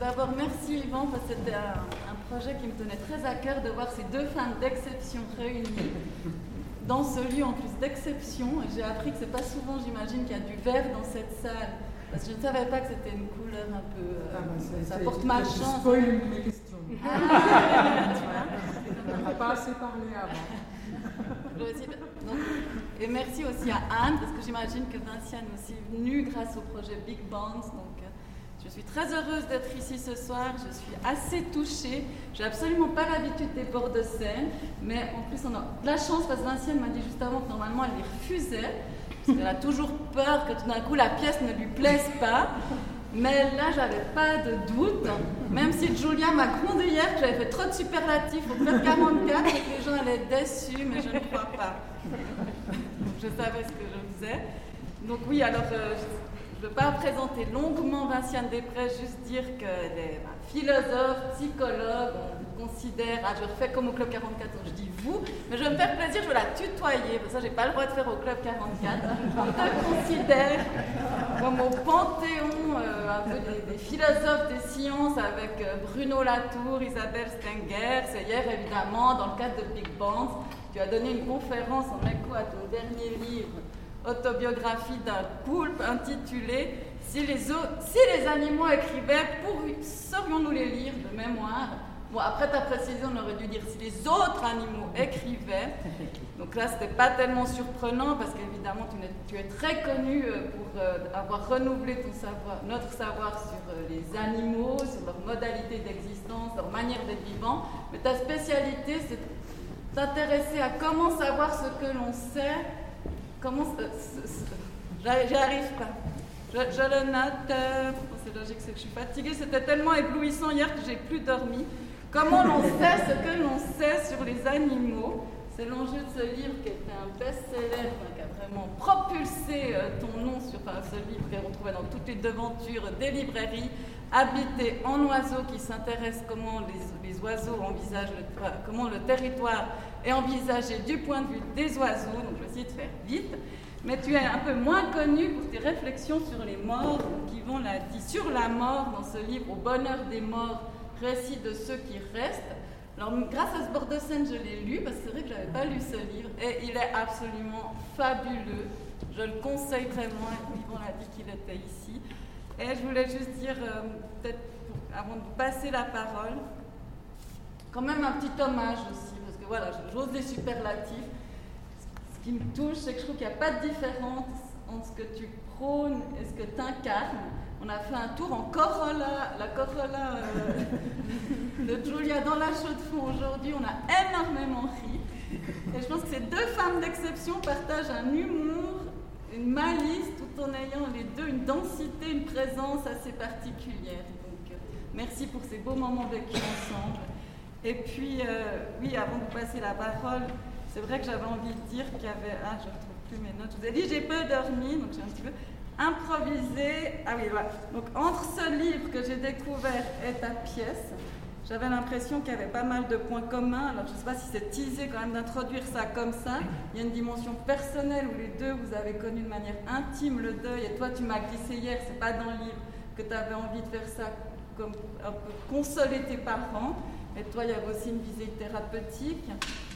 D'abord, merci Yvan, parce que c'était un, un projet qui me tenait très à cœur de voir ces deux femmes d'exception réunies dans ce lieu en plus d'exception. J'ai appris que c'est pas souvent, j'imagine, qu'il y a du vert dans cette salle. Parce que je ne savais pas que c'était une couleur un peu. euh, Ah, ça porte malchance. Spoil mes questions. Ah, tu vois. On n'a pas assez parlé avant. Donc, et merci aussi à Anne, parce que j'imagine que Vinciane est aussi venue grâce au projet Big. Donc, euh, je suis très heureuse d'être ici ce soir. Je suis assez touchée. J'ai absolument pas l'habitude des bords de scène, mais en plus, on a de la chance parce que Vinciane m'a dit juste avant que normalement elle les refusait, parce qu'elle a toujours peur que tout d'un coup la pièce ne lui plaise pas. Mais là, j'avais pas de doute, même si Julia m'a grondé hier que j'avais fait trop de superlatifs au club 44 et que les gens allaient être déçus, mais je ne crois pas. Je savais ce que je faisais. Donc oui, alors euh, je ne veux pas présenter longuement Vinciane Després, juste dire qu'elle est bah, philosophe, psychologue, on considère, ah, je refais comme au Club 44, donc je dis vous, mais je vais me faire plaisir, je vais la tutoyer, parce que ça j'ai pas le droit de faire au Club 44. Je te considère comme au panthéon euh, un peu des, des philosophes des sciences avec euh, Bruno Latour, Isabelle Stenger. C'est hier évidemment dans le cadre de Big Bang. Tu as donné une conférence en écho à ton dernier livre, Autobiographie d'un poulpe, intitulé Si les, si les animaux écrivaient, pour- saurions-nous les lire de mémoire? Bon, après ta précision, on aurait dû dire si les autres animaux écrivaient. Donc là, c'était pas tellement surprenant parce qu'évidemment, tu, tu es très connu euh, pour euh, avoir renouvelé ton savoir, notre savoir sur euh, les animaux, sur leur modalité d'existence, leur manière d'être vivant. Mais ta spécialité, c'est t'intéresser à comment savoir ce que l'on sait. Comment. euh, ce- ce- j'y j'y arrive pas. Je, le note. euh, bon, c'est logique, c'est que je suis fatiguée. C'était tellement éblouissant hier que j'ai plus dormi. Comment l'on sait ce que l'on sait sur les animaux? C'est l'enjeu de ce livre qui était un best-seller, qui a vraiment propulsé euh, ton nom sur enfin, ce livre qu'on retrouvait dans toutes les devantures des librairies. Habiter en oiseau qui s'intéresse comment les, les oiseaux envisagent comment le territoire est envisagé du point de vue des oiseaux. Donc je vais essayer de faire vite. Mais tu es un peu moins connu pour tes réflexions sur les morts, qui vont l'a dit sur la mort dans ce livre Au bonheur des morts, récit de ceux qui restent. Alors grâce à ce bord de scène, je l'ai lu parce que c'est vrai que je n'avais pas lu ce livre et il est absolument fabuleux. Je le conseille vraiment. Yvon l'a dit qu'il était ici. Et je voulais juste dire, euh, peut-être avant de passer la parole, quand même un petit hommage aussi, voilà, j'ose les superlatifs. Ce qui me touche, c'est que je trouve qu'il n'y a pas de différence entre ce que tu prônes et ce que tu incarnes. On a fait un tour en Corolla, la Corolla euh, de Julia dans la chaude de fond aujourd'hui. On a énormément ri. Et je pense que ces deux femmes d'exception partagent un humour, une malice, tout en ayant les deux une densité, une présence assez particulière. Donc, euh, merci pour ces beaux moments vécus ensemble. Et puis, euh, oui, avant de vous passer la parole, c'est vrai que j'avais envie de dire qu'il y avait. Ah, je ne retrouve plus mes notes. Je vous ai dit, j'ai peu dormi, donc j'ai un petit peu improvisé. Ah oui, voilà. Donc, entre ce livre que j'ai découvert et ta pièce, j'avais l'impression qu'il y avait pas mal de points communs. Alors, je ne sais pas si c'est teasé quand même d'introduire ça comme ça. Il y a une dimension personnelle où les deux, vous avez connu de manière intime le deuil. Et toi, tu m'as glissé hier, c'est pas dans le livre, que tu avais envie de faire ça comme un peu consoler tes parents. Et toi, il y avait aussi une visée thérapeutique.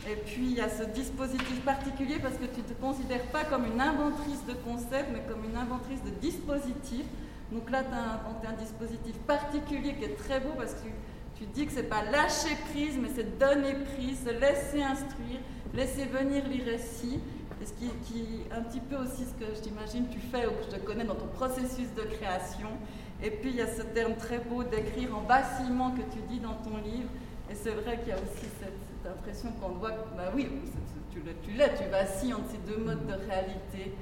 Et puis, il y a ce dispositif particulier parce que tu ne te considères pas comme une inventrice de concepts, mais comme une inventrice de dispositifs. Donc là, tu as inventé un dispositif particulier qui est très beau parce que tu, dis que c'est pas lâcher prise, mais c'est donner prise, se laisser instruire, laisser venir les récits. Et ce qui, qui un petit peu aussi ce que je t'imagine tu fais ou que je te connais dans ton processus de création. Et puis il y a ce terme très beau d'écrire en vacillement que tu dis dans ton livre. Et c'est vrai qu'il y a aussi cette, impression qu'on voit que, bah oui, tu l'es, tu tu vacilles entre ces deux modes de réalité.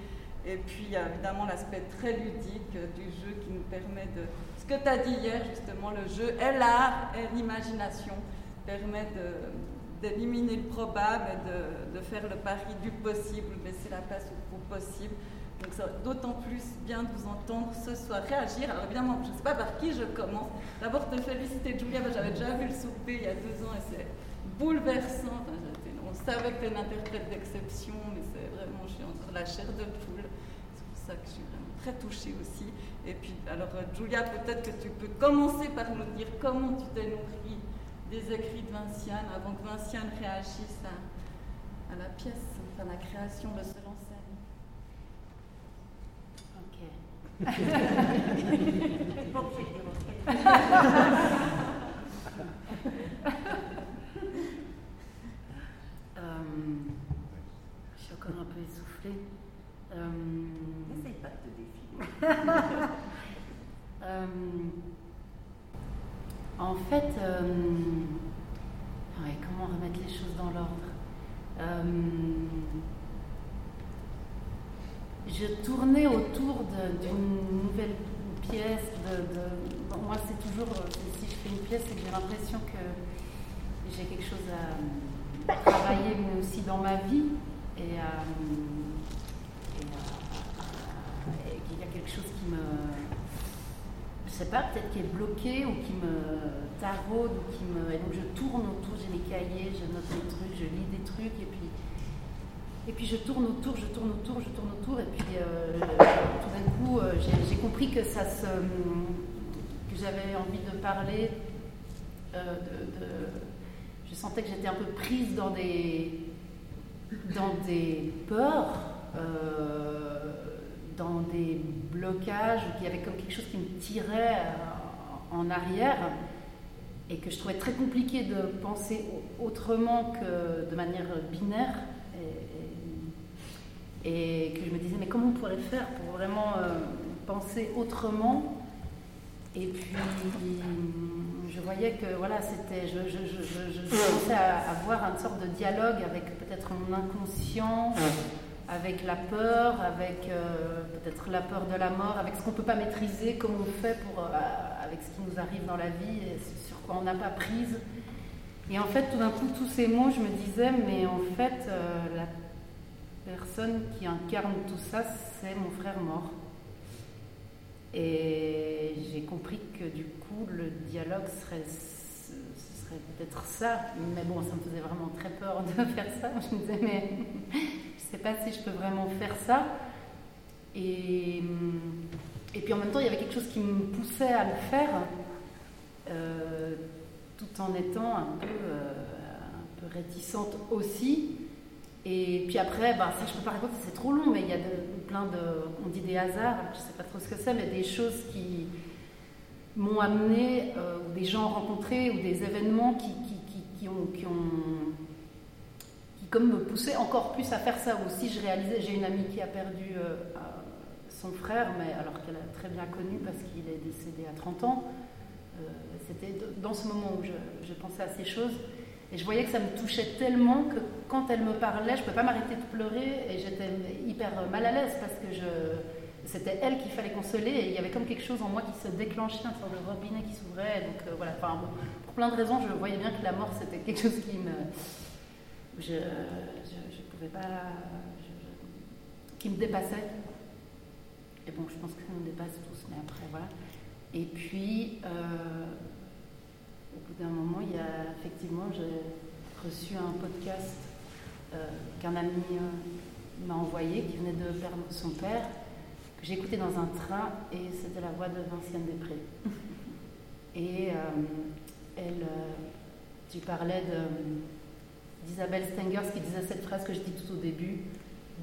Et puis il y a évidemment l'aspect très ludique du jeu qui nous permet de. Ce que tu as dit hier, justement, le jeu est l'art, est l'imagination, permet de- d'éliminer le probable et de, de faire le pari du possible, laisser la place au possible. Donc c'est d'autant plus bien de vous entendre ce soir réagir. Alors évidemment, je ne sais pas par qui je commence. D'abord te féliciter Julia, j'avais déjà vu le souper il y a deux ans et c'est bouleversant. On savait que tu es une interprète d'exception, mais c'est vraiment, je suis entre la chair de poule. C'est pour ça que je suis vraiment très touchée aussi. Et puis, alors Julia, peut-être que tu peux commencer par nous dire comment tu t'es nourrie des écrits de Vinciane avant que Vinciane réagisse à, à la pièce, enfin la création de seul en scène. Ok. Euh, je suis encore un peu essoufflée. Euh, N'essaye pas de te défiler. Euh, en fait, comment remettre les choses dans l'ordre Je tournais autour d'une nouvelle pièce. Moi, c'est toujours, si je fais une pièce, c'est que j'ai l'impression que j'ai quelque chose à travailler, mais aussi dans ma vie. Et, qu'il y a quelque chose qui me. Je sais pas, peut-être qui est bloqué ou qui me taraude ou qui me. Et donc je tourne autour, j'ai mes cahiers, je note des trucs, je lis des trucs et puis. Et puis je tourne autour, je tourne autour, je tourne autour, et puis euh, tout d'un coup, euh, j'ai compris que ça que j'avais envie de parler, euh, je sentais que j'étais un peu prise dans des, dans des peurs, dans des blocages, qu'il y avait comme quelque chose qui me tirait en arrière et que je trouvais très compliqué de penser autrement que de manière binaire et, que je me disais mais comment on pourrait faire pour vraiment euh, penser autrement? Et puis je voyais que voilà c'était je, je, je, je, commençais à avoir une sorte de dialogue avec peut-être mon inconscient avec la peur avec euh, peut-être la peur de la mort avec ce qu'on ne peut pas maîtriser comment on fait pour euh, avec ce qui nous arrive dans la vie et sur quoi on n'a pas prise. Et en fait tout d'un coup tous ces mots je me disais mais en fait la personne qui incarne tout ça, c'est mon frère mort. Et j'ai compris que du coup, le dialogue serait, peut-être ça. Mais bon, ça me faisait vraiment très peur de faire ça. Je me disais, mais je ne sais pas si je peux vraiment faire ça. Et, puis en même temps, il y avait quelque chose qui me poussait à le faire, euh, tout en étant un peu, euh, un peu réticente aussi. Et puis après, bah, ça je peux pas raconter, c'est trop long, mais il y a plein de, on dit des hasards, je sais pas trop ce que c'est, mais des choses qui m'ont amené, euh, des gens rencontrés, ou des événements qui, qui, qui ont, qui comme me poussaient encore plus à faire ça aussi. Je réalisais, j'ai une amie qui a perdu euh, son frère, mais alors qu'elle a très bien connu parce qu'il est décédé à 30 ans. Euh, c'était dans ce moment où je, je pensais à ces choses. Et je voyais que ça me touchait tellement que quand elle me parlait, je ne pouvais pas m'arrêter de pleurer et j'étais hyper mal à l'aise parce que c'était elle qu'il fallait consoler et il y avait comme quelque chose en moi qui se déclenchait, un sort de robinet qui s'ouvrait. Donc euh, voilà, enfin, pour plein de raisons, je voyais bien que la mort c'était quelque chose qui me. Je ne pouvais pas. qui me dépassait. Et bon, je pense qu'on me dépasse tous, mais après voilà. Et puis. Euh, d'un moment, il y a effectivement, j'ai reçu un podcast euh, qu'un ami euh, m'a envoyé, qui venait de perdre son père, que j'ai écouté dans un train, et c'était la voix de Vinciane Després. et euh, elle, tu parlais d'Isabelle Stengers qui disait cette phrase que je dis tout au début,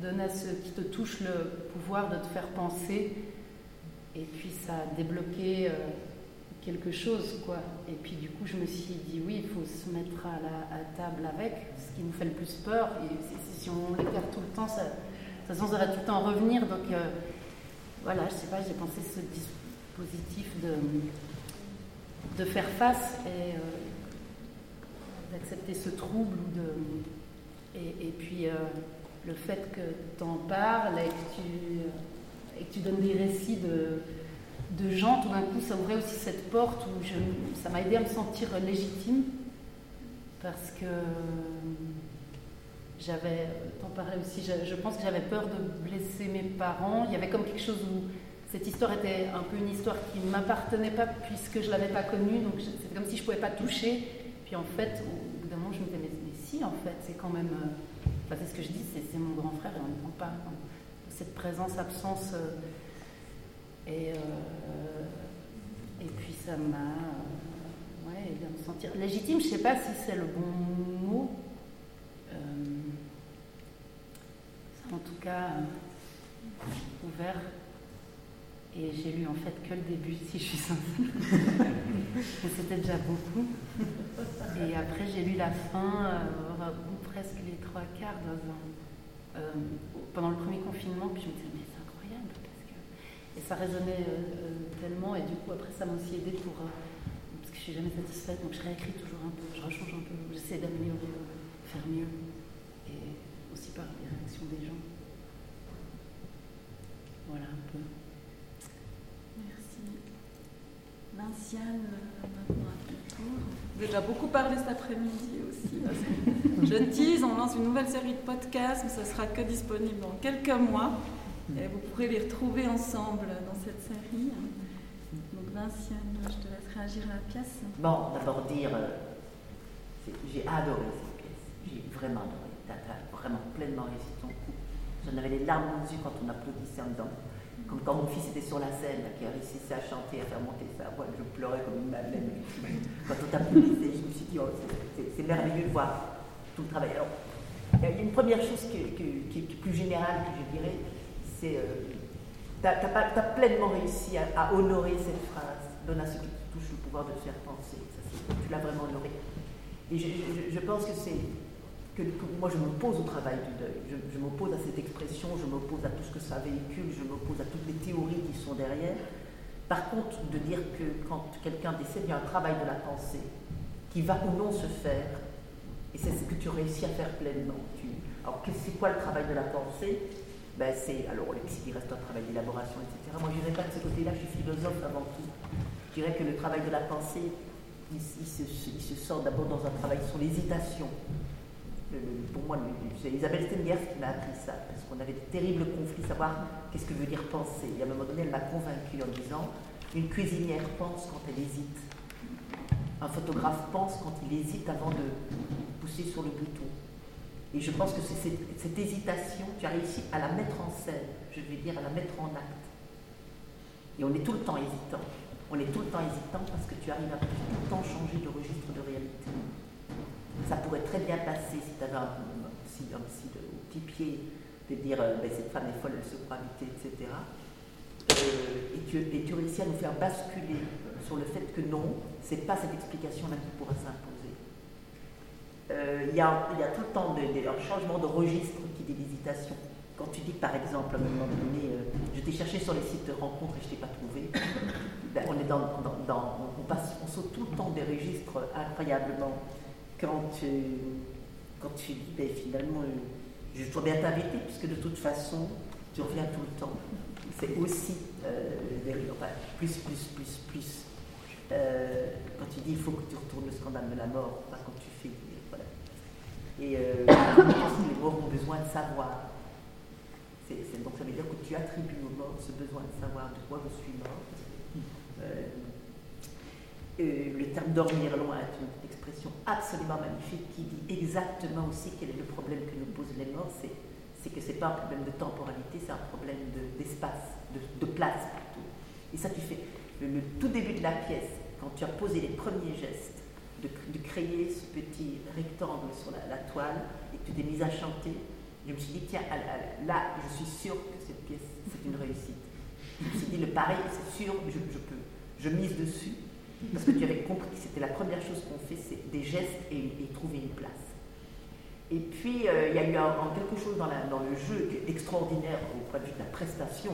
donne à qui te touchent le pouvoir de te faire penser, et puis ça a débloqué quelque chose, quoi. Et puis du coup, je me suis dit, oui, il faut se mettre à la table avec, ce qui nous fait le plus peur. Et si, on les perd tout le temps, ça, ça, ça va tout le temps revenir. Donc euh, voilà, je sais pas, j'ai pensé ce dispositif de, de faire face et euh, d'accepter ce trouble. De, et, puis euh, le fait que tu en parles et que tu, et que tu donnes des récits de de gens, tout d'un coup, ça ouvrait aussi cette porte où je, ça m'a aidé à me sentir légitime parce que j'avais, t'en parlais aussi, je, pense que j'avais peur de blesser mes parents. Il y avait comme quelque chose où cette histoire était un peu une histoire qui ne m'appartenait pas puisque je ne l'avais pas connue, donc c'était comme si je ne pouvais pas toucher. Puis en fait, au bout d'un moment, je me disais, mais, si, en fait, c'est quand même. Euh, enfin, c'est ce que je dis, c'est mon grand frère et on ne prend pas cette présence-absence. Euh, Et, euh, et puis ça m'a ouais, à me sentir légitime. Je ne sais pas si c'est le bon mot. Euh, en tout cas, euh, ouvert. Et j'ai lu en fait que le début, si je suis sincère. Mais c'était déjà beaucoup. Et après, j'ai lu la fin, euh, presque les trois quarts dans pendant le premier confinement. Puis je me disais, mais c'est incroyable. Parce que... Et ça résonnait euh, euh, tellement. Et du coup, après, ça m'a aussi aidé pour. euh, parce que je suis jamais satisfaite, donc je réécris toujours un peu, je rechange un peu, j'essaie d'améliorer, faire mieux. Et aussi par les réactions des gens. Voilà un peu. Merci. Vinciane, maintenant à ton tour. J'ai déjà beaucoup parlé cet après-midi aussi. parce que Je tease, on lance une nouvelle série de podcasts, mais ce sera que disponible dans quelques mois. Vous pourrez les retrouver ensemble dans cette série. Donc Vinciane, je te laisse réagir à la pièce. Bon, d'abord dire, euh, j'ai adoré cette pièce. J'ai vraiment adoré. T'as vraiment pleinement réussi ton coup. J'en avais les larmes aux yeux quand on applaudissait en dedans. Comme quand mon fils était sur la scène, qui réussissait à chanter, à faire monter sa voix, je pleurais comme une madeleine. Quand on t'applaudissait, je me suis dit, oh, c'est- merveilleux de voir tout le travail. Alors, il y a une première chose qui est plus générale que je dirais, c'est euh, pas- t'as pleinement réussi à, honorer cette phrase. Donne à ceux qui te touchent le pouvoir de te faire penser. Tu l'as vraiment honoré. Et je, pense que c'est que, moi je m'oppose au travail du deuil. Je, je m'oppose à cette expression, je m'oppose à tout ce que ça véhicule, je m'oppose à toutes les théories qui sont derrière. Par contre, de dire que quand quelqu'un décède, il y a un travail de la pensée qui va ou non se faire, et c'est ce que tu réussis à faire pleinement. Tu- alors, c'est quoi le travail de la pensée? Ben, c'est, alors, les psy, il reste un travail d'élaboration, etc. Moi, je n'irai pas de ce côté-là, je suis philosophe avant tout. Je dirais que le travail de la pensée, il, il se, sort d'abord dans un travail sur l'hésitation. Pour moi, c'est Isabelle Stengers qui m'a appris ça, parce qu'on avait de terribles conflits, savoir qu'est-ce que veut dire penser. Et à un moment donné, elle m'a convaincue en disant une cuisinière pense quand elle hésite. Un photographe pense quand il hésite avant de pousser sur le bouton. Et je pense que c'est cette, hésitation, tu as réussi à la mettre en scène, je vais dire à la mettre en acte. Et on est tout le temps hésitant. On est tout le temps hésitant parce que tu arrives à tout le temps changer de registre de réalité. Ça pourrait très bien passer si tu avais un, psy, un au petit pied de dire euh, Ben, cette femme est folle, elle se croit habiter, etc. Euh, et, tu, et tu réussis à nous faire basculer sur le fait que non, c'est pas cette explication-là qui pourra s'imposer. Euh, Il y, a, tout le temps de- de- un changement de registre qui dit l'hésitation. Quand tu dis par exemple, à un moment donné, euh, je t'ai cherché sur les sites de rencontres et je t'ai pas trouvé, ben, on, est dans, dans- dans- on, passe, on saute tout le temps des registres incroyablement. Quand tu, quand tu dis, ben, finalement, euh, je dois bien t'inviter, puisque de toute façon, tu reviens tout le temps. C'est aussi euh, des- enfin, plus, plus, plus, plus. Euh, quand tu dis il faut que tu retournes le scandale de la mort, pas quand tu fais. Et euh, les morts ont besoin de savoir. Donc ça veut dire que tu attribues aux morts ce besoin de savoir de quoi je suis mort. Euh, euh, le terme dormir loin est une expression absolument magnifique qui dit exactement aussi quel est le problème que nous posent les morts. C'est, que ce n'est pas un problème de temporalité, c'est un problème de- d'espace, de, place plutôt. Et ça, tu fais le tout début de la pièce, quand tu as posé les premiers gestes, de, créer ce petit rectangle sur la, toile et que tu t'es mise à chanter, je me suis dit, tiens, là, je suis sûre que cette pièce, c'est une réussite. Je me suis dit, le pareil, c'est sûr, je, peux, je mise dessus, parce que tu avais compris que c'était la première chose qu'on fait, c'est des gestes et, trouver une place. Et puis, euh, il y a eu quelque chose dans, la- dans le jeu extraordinaire au point de vue de la prestation,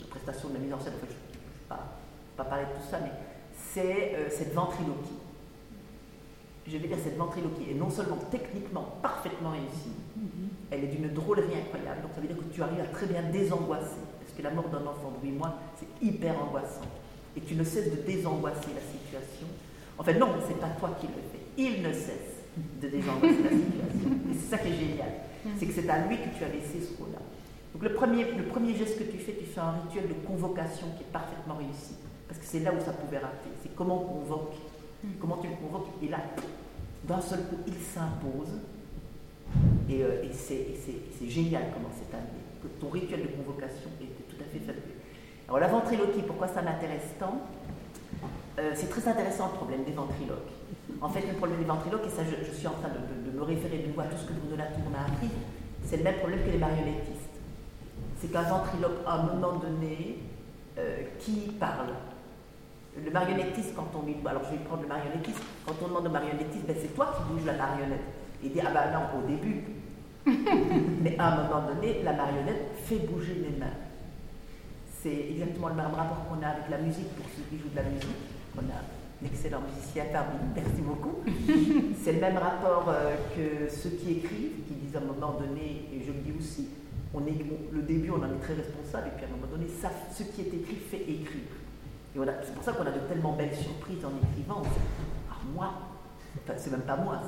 la prestation de la mise en scène, en fait, je ne vais pas, pas parler de tout ça, mais c'est euh, cette ventriloquie. Je vais dire cette ventriloquie est non seulement techniquement parfaitement réussie, elle est d'une drôlerie incroyable. Donc ça veut dire que tu arrives à très bien désangoisser. Parce que la mort d'un enfant de 8 mois, c'est hyper angoissant. Et tu ne cesses de désangoisser la situation. En fait, non, c'est pas toi qui le fais. Il ne cesse de désangoisser la situation. Et c'est ça qui est génial. C'est que c'est à lui que tu as laissé ce rôle-là. Donc le premier, le premier geste que tu fais, tu fais un rituel de convocation qui est parfaitement réussi. Parce que c'est là où ça pouvait rater. C'est comment on convoque. Comment tu le convoques. Et là, d'un seul coup, il s'impose. Et, euh, c'est génial comment c'est amené. Ton rituel de convocation est tout à fait fabuleux. Alors la ventriloquie, pourquoi ça m'intéresse tant? Euh, C'est très intéressant le problème des ventriloques. En fait, le problème des ventriloques, et ça je, suis en train de, me référer de nouveau à tout ce que Bruno Latour m'a appris, c'est le même problème que les marionnettistes. C'est qu'un ventriloque, à un moment donné, euh, qui parle Le marionnettiste, quand on lui alors je vais prendre le marionnettiste, quand on demande au marionnettiste, ben, c'est toi qui bouges la marionnette. Il dit, ah ben non, au début. Mais à un moment donné, la marionnette fait bouger les mains. C'est exactement le même rapport qu'on a avec la musique pour ceux qui jouent de la musique. On a un excellent musicien parmi merci beaucoup. C'est le même rapport euh, que ceux qui écrivent, qui disent à un moment donné, et je le dis aussi, on est, le début on en est très responsable, et puis à un moment donné, ça, ce qui est écrit fait écrire. C'est pour ça qu'on a de tellement belles surprises en écrivant. Ah, moi, c'est même pas moi,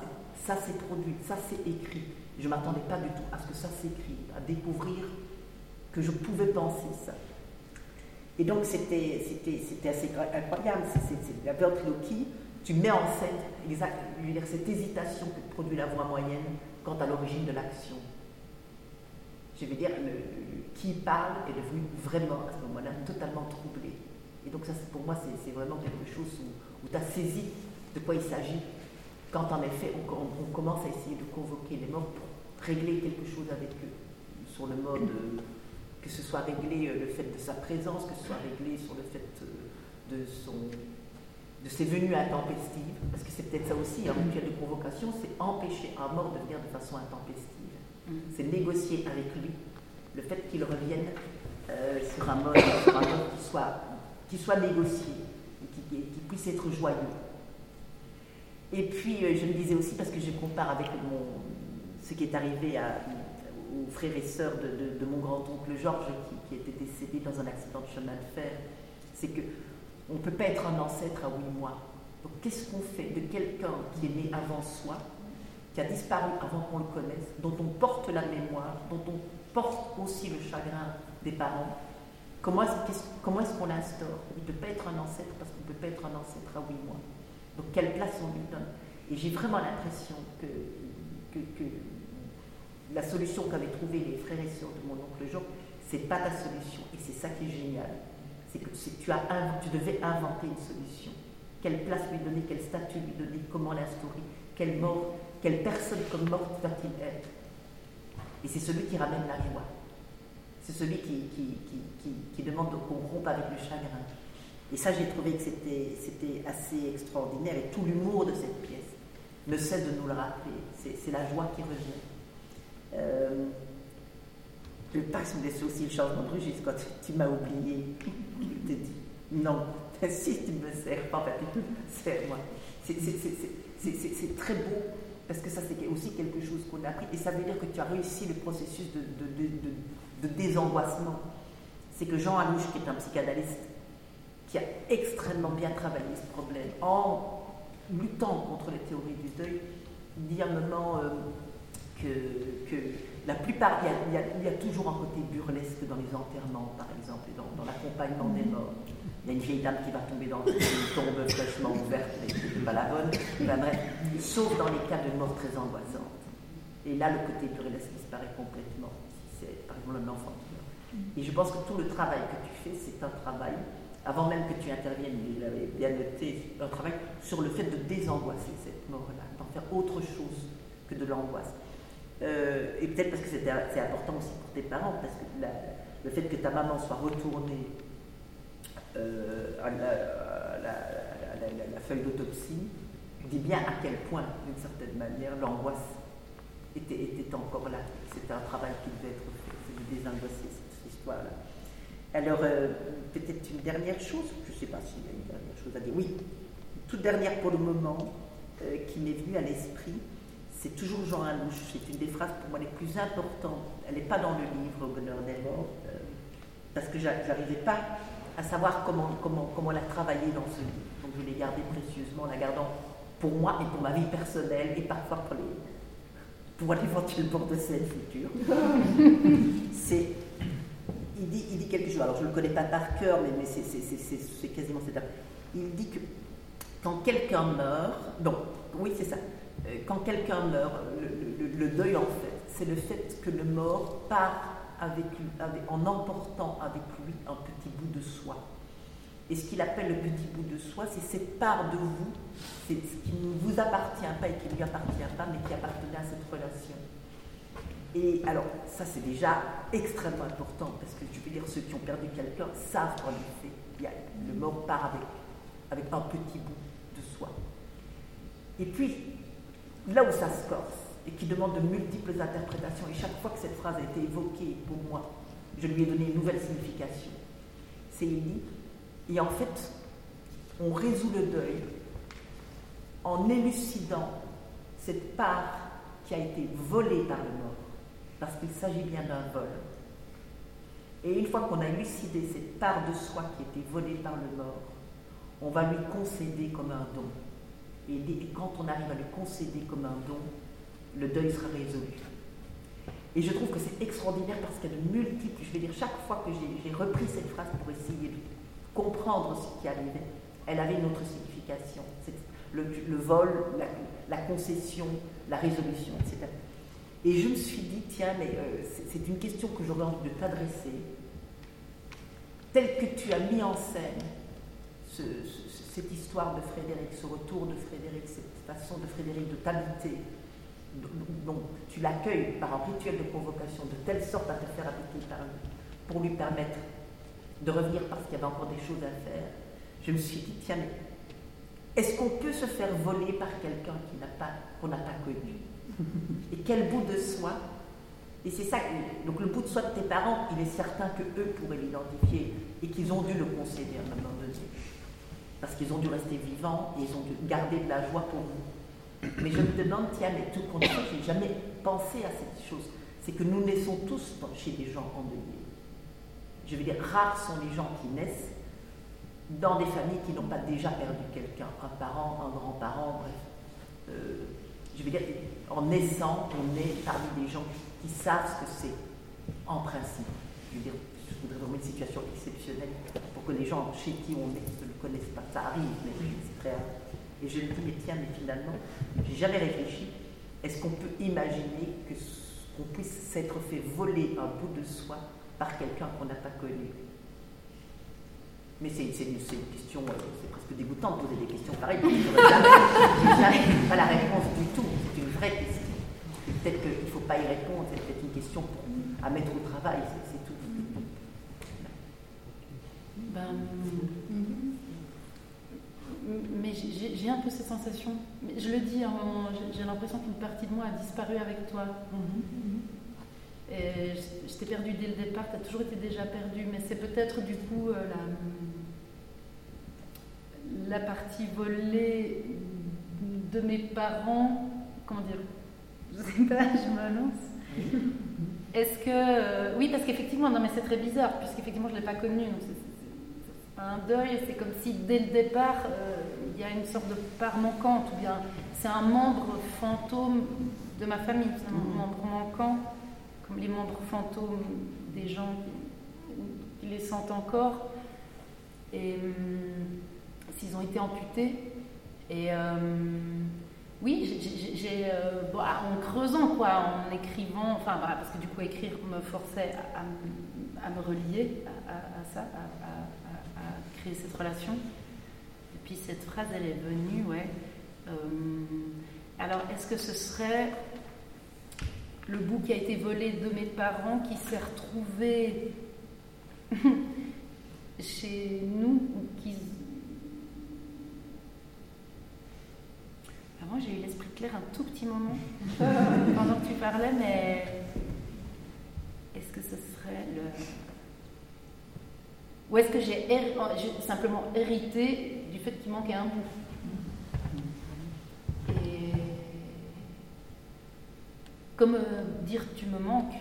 ça c'est produit, ça c'est écrit. Je ne m'attendais pas du tout à ce que ça s'écrit, à découvrir que je pouvais penser ça. Et donc c'était assez incroyable, c'est la ventriloquie, tu mets en scène exact, cette hésitation que produit la voix moyenne quant à l'origine de l'action. Je veux dire, qui parle est devenu vraiment à ce moment-là totalement troublé. Et donc ça pour moi c'est vraiment quelque chose où, tu as saisi de quoi il s'agit quand en effet on, commence à essayer de convoquer les morts pour régler quelque chose avec eux, sur le mode que ce soit réglé euh, le fait de sa présence, que ce soit réglé sur le fait euh, de, son, de ses venues intempestives, parce que c'est peut-être ça aussi, un rituel de convocation, c'est empêcher un mort de venir de façon intempestive. Mm. C'est négocier avec lui le fait qu'il revienne euh, sur, un mode, qui, soit, qui soit négocié, qui, puisse être joyeux. Et puis, je me disais aussi, parce que je compare avec ce qui est arrivé aux frères et sœurs de, mon grand-oncle Georges qui, était décédé dans un accident de chemin de fer, c'est que on ne peut pas être un ancêtre à huit mois. Donc qu'est-ce qu'on fait de quelqu'un qui est né avant soi, qui a disparu avant qu'on le connaisse, dont on porte la mémoire, dont on porte aussi le chagrin des parents Comment est-ce qu'on l'instaure? Il ne peut pas être un ancêtre parce qu'on ne peut pas être un ancêtre à huit mois. Donc quelle place on lui donne? Et j'ai vraiment l'impression que, la solution qu'avaient trouvée les frères et sœurs de mon oncle Jean, c'est pas ta solution. Et c'est ça qui est génial. C'est que tu, tu devais inventer une solution. Quelle place lui donner, quel statut lui donner, comment l'instaurer, quelle mort, quelle personne comme morte va-t-il être? Et c'est celui qui ramène la joie. C'est celui qui, qui, demande qu'on rompe avec le chagrin. Et ça, j'ai trouvé que c'était assez extraordinaire. Et tout l'humour de cette pièce ne cesse de nous le rappeler. C'est la joie qui revient. Euh, je pas que me aussi le changement de quand tu, m'as oublié. Je t'ai dit non, si tu me sers pas, c'est moi. C'est très beau parce que ça c'est aussi quelque chose qu'on a appris et ça veut dire que tu as réussi le processus de, désangoissement. C'est que Jean Alouche, qui est un psychanalyste, qui a extrêmement bien travaillé ce problème en luttant contre les théories du deuil, dit à un moment. Euh, que, la plupart, il y, a, toujours un côté burlesque dans les enterrements, par exemple, et dans, l'accompagnement des morts. Il y a une vieille dame qui va tomber dans une tombe fraîchement ouverte, mais pas la bonne. sauf dans les cas de mort très angoissantes. Et là, le côté burlesque disparaît complètement. C'est par exemple un enfant. Et je pense que tout le travail que tu fais, c'est un travail, avant même que tu interviennes, il avait bien noté, un travail sur le fait de désangoisser cette mort-là, d'en faire autre chose que de l'angoisse. Euh, et peut-être parce que c'est important aussi pour tes parents, parce que le fait que ta maman soit retournée euh, à, la, feuille d'autopsie dit bien à quel point, d'une certaine manière, l'angoisse était, encore là. C'était un travail qui devait être fait, de désangoisser cette histoire-là. Alors, euh, peut-être une dernière chose, je ne sais pas s'il y a une dernière chose à dire. Oui, toute dernière pour le moment, qui m'est venue à l'esprit, c'est toujours Jean Alouche. C'est une des phrases pour moi les plus importantes. Elle n'est pas dans le livre Au bonheur des morts, euh, parce que je n'arrivais pas à savoir comment, comment, comment la travailler dans ce livre. Donc je l'ai gardé précieusement, en la gardant pour moi et pour ma vie personnelle, et parfois pour les pour l'éventuelle porte de scène future. c'est, il dit, il dit quelque chose, alors je ne le connais pas par cœur, mais, mais c'est, quasiment c'est Il dit que quand quelqu'un meurt, donc oui c'est ça, euh, quand quelqu'un meurt, le, deuil en fait, c'est le fait que le mort part avec, en emportant avec lui un petit bout de soi. Et ce qu'il appelle le petit bout de soi, c'est cette part de vous, ce qui ne vous appartient pas et qui ne lui appartient pas, mais qui appartenait à cette relation. Et alors, ça c'est déjà extrêmement important, parce que je veux dire, ceux qui ont perdu quelqu'un savent qu'en effet, le mort part avec, avec un petit bout de soi. Et puis, là où ça se corse, et qui demande de multiples interprétations, et chaque fois que cette phrase a été évoquée pour moi, je lui ai donné une nouvelle signification. C'est il dit, et en fait, on résout le deuil en élucidant cette part qui a été volée par le mort, parce qu'il s'agit bien d'un vol. Et une fois qu'on a élucidé cette part de soi qui a été volée par le mort, on va lui concéder comme un don. Et quand on arrive à lui concéder comme un don, le deuil sera résolu. Et je trouve que c'est extraordinaire parce qu'il y a de multiples, je vais dire, chaque fois que j'ai repris cette phrase pour essayer de comprendre ce qui arrivait, elle avait une autre signification. Le, vol, la, concession, la résolution, etc. Et je me suis dit, tiens, mais euh, c'est une question que j'aurais envie de t'adresser, telle que tu as mis en scène cette histoire de Frédéric, ce retour de Frédéric, cette façon de Frédéric de t'habiter, donc tu l'accueilles par un rituel de convocation de telle sorte à te faire habiter par lui, pour lui permettre de revenir parce qu'il y avait encore des choses à faire, je me suis dit, tiens, mais est-ce qu'on peut se faire voler par quelqu'un qui n'a pas, qu'on n'a pas connu Et quel bout de soi Et c'est ça, donc le bout de soi de tes parents, il est certain que eux pourraient l'identifier et qu'ils ont dû le concéder à un moment donné. Parce qu'ils ont dû rester vivants et ils ont dû garder de la joie pour vous. Mais je me demande, tiens, mais tout compte j'ai jamais pensé à cette chose. C'est que nous naissons tous chez des gens endeuillés je veux dire, rares sont les gens qui naissent dans des familles qui n'ont pas déjà perdu quelqu'un, un parent, un grand-parent, bref. Euh, je veux dire, en naissant, on est parmi des gens qui savent ce que c'est, en principe. Je veux dire, je voudrais vraiment une situation exceptionnelle pour que les gens chez qui on est ne le connaissent pas. Ça arrive, mais c'est très rare. Et je me dis, mais tiens, mais finalement, j'ai jamais réfléchi. Est-ce qu'on peut imaginer que qu'on puisse s'être fait voler un bout de soi par quelqu'un qu'on n'a pas connu? Mais c'est une, question, euh, c'est presque dégoûtant de poser des questions pareilles. Je n'ai jamais pas la réponse du tout. C'est une vraie question. Peut-être qu'il ne faut pas y répondre, c'est peut-être une question à mettre au travail, c'est tout. Ben, mais j'ai un peu cette sensation. Je le dis, j'ai l'impression qu'une partie de moi a disparu avec toi. Mm-hmm. Et je, t'ai perdu dès le départ, tu as toujours été déjà perdu, mais c'est peut-être du coup euh, la, la partie volée de mes parents. Comment dire Je sais pas, je me lance. Est-ce que. Euh, oui, parce qu'effectivement, non, mais c'est très bizarre, puisqu'effectivement, je ne l'ai pas connu. Donc c'est un deuil, c'est comme si dès le départ, euh, il y a une sorte de part manquante, ou bien c'est un membre fantôme de ma famille, c'est un mm-hmm. membre manquant comme les membres fantômes des gens qui, les sentent encore, et hum, s'ils ont été amputés. Et hum, oui, j'ai, euh, ah, en creusant, quoi, en écrivant, enfin parce que du coup écrire me forçait à, me relier à, ça, à, créer cette relation. Et puis cette phrase, elle est venue, ouais. Hum, alors, est-ce que ce serait le bout qui a été volé de mes parents qui s'est retrouvé chez nous. Qui... Avant, j'ai eu l'esprit clair un tout petit moment pendant que tu parlais, mais est-ce que ce serait le. Ou est-ce que j'ai simplement hérité du fait qu'il manquait un bout? Comme euh, dire tu me manques.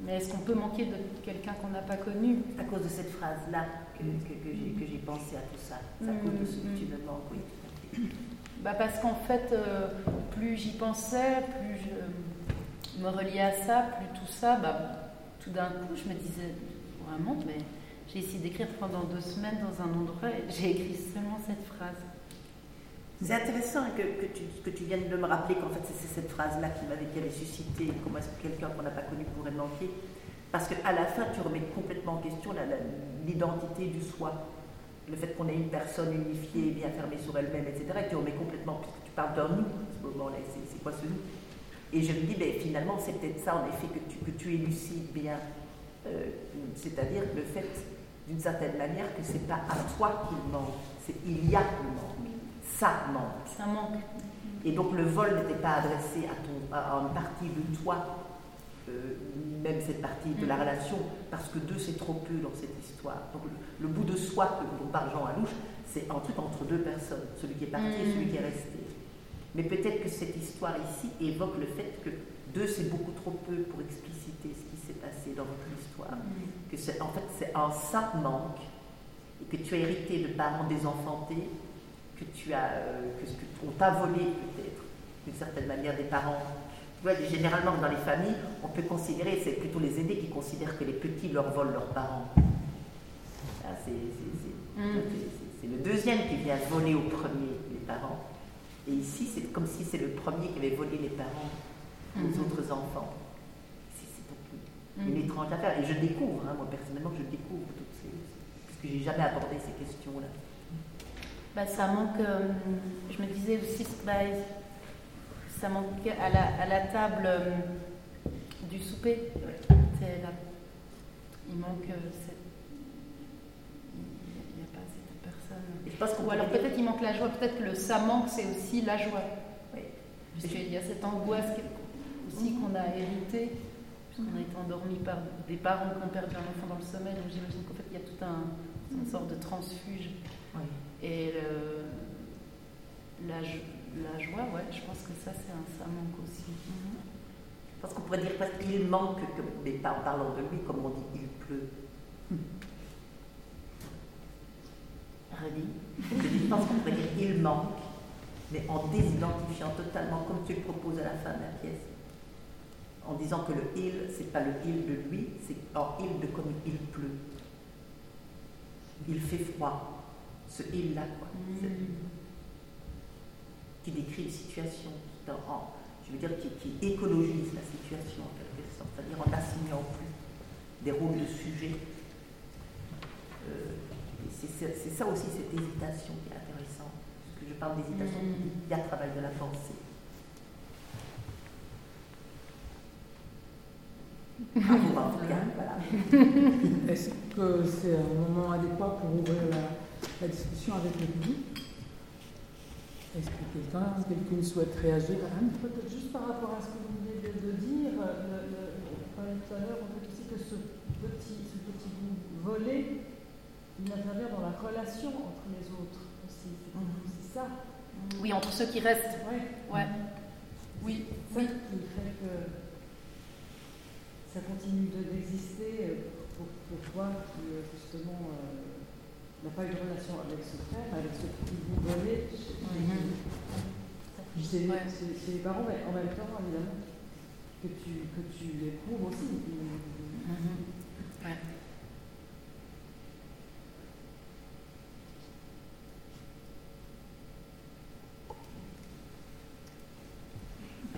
Mais est-ce qu'on peut manquer de quelqu'un qu'on n'a pas connu? À cause de cette phrase-là que, que, j'ai pensé à tout ça. Cause de ce que tu me manques, oui. Bah parce qu'en fait, euh, plus j'y pensais, plus je me reliais à ça, plus tout ça, bah, tout d'un coup, je me disais, vraiment, mais j'ai essayé d'écrire pendant deux semaines dans un endroit et j'ai écrit seulement cette phrase. C'est intéressant que, tu, viennes de me rappeler qu'en fait c'est cette phrase-là qui m'avait suscité comment est-ce que quelqu'un qu'on n'a pas connu pourrait manquer. Parce qu'à la fin, tu remets complètement en question l'identité du soi. Le fait qu'on ait une personne unifiée, bien fermée sur elle-même, etc. Et tu remets complètement, puisque tu parles d'un nous à ce moment-là, c'est quoi ce nous? Et je me dis, ben, finalement, c'est peut-être ça, en effet, que tu, élucides bien. Euh, c'est-à-dire le fait, d'une certaine manière, que c'est pas à toi qu'il manque, c'est il y a le manque. Ça manque. Ça manque. Et donc le vol n'était pas adressé à, ton, à une partie de toi, euh, même cette partie de la mm. relation, parce que deux c'est trop peu dans cette histoire. Donc le, bout de soi dont parle Jean Alouche, c'est un truc entre deux personnes, celui qui est parti et celui qui est mm. resté. Mais peut-être que cette histoire ici évoque le fait que deux c'est beaucoup trop peu pour expliciter ce qui s'est passé dans votre histoire. Mm. Que c'est, en fait c'est un ça manque, et que tu as hérité de parents désenfantés, que tu as, euh, que, qu'on t'a volé peut-être d'une certaine manière des parents généralement, dans les familles, on peut considérer, c'est plutôt les aînés qui considèrent que les petits leur volent leurs parents. Mm. c'est, le deuxième qui vient voler au premier les parents. Et ici, c'est comme si c'est le premier qui avait volé les parents aux mm-hmm. autres enfants. C'est, une mm. étrange affaire. Et je découvre, hein, moi personnellement, je découvre toutes ces. parce que j'ai jamais abordé ces questions-là. Bah, ça manque. Euh, je me disais aussi, bah, ça manque à la, à la table euh, du souper. Il manque euh, cette. Il n'y a pas cette personne. Ou alors peut-être il manque la joie, peut-être que le ça manque, c'est aussi la joie. Oui. Puisqu'il y a cette angoisse aussi qu'on a héritée, puisqu'on a été endormi par des parents qui ont perdu un enfant dans le sommeil, donc j'imagine qu'en fait il y a tout un, une sorte de transfuge. Oui. Et le, la, la joie, ouais, je pense que ça, c'est un, ça manque aussi. Parce qu'on pourrait dire parce qu'il manque, mais en parlant de lui, comme on dit, il pleut. Redis. Je pense qu'on pourrait dire il manque, mais en désidentifiant totalement, comme tu le proposes à la fin de la pièce, en disant que le il, c'est pas le il de lui, c'est un il de comme il pleut. Il fait froid. Ce il là, quoi. Mm qui décrit une situation, je veux dire, qui, écologise la situation en quelque sorte, c'est-à-dire en assignant plus des rôles de sujet. Euh, c'est ça aussi, cette hésitation qui est intéressante. Parce que je parle d'hésitation, mm. il y a travail de la pensée. Est-ce que c'est un moment adéquat pour ouvrir la, la discussion avec le public est-ce que quelqu'un, quelqu'un souhaite réagir Peut-être juste par rapport à ce que vous venez de, dire, le, on parlait tout à l'heure, on peut aussi que ce petit, ce petit bout volé, il intervient dans la relation entre les autres aussi. C'est ça. Oui, entre ceux qui restent. Ouais. ouais. Oui. C'est ça qui fait que ça continue d'exister pour, pour voir qui, justement, euh, n'a pas eu de relation avec ce frère, avec ce petit bout volé chez, les parents, mais en même temps, évidemment, que tu, que tu éprouves aussi. Ouais.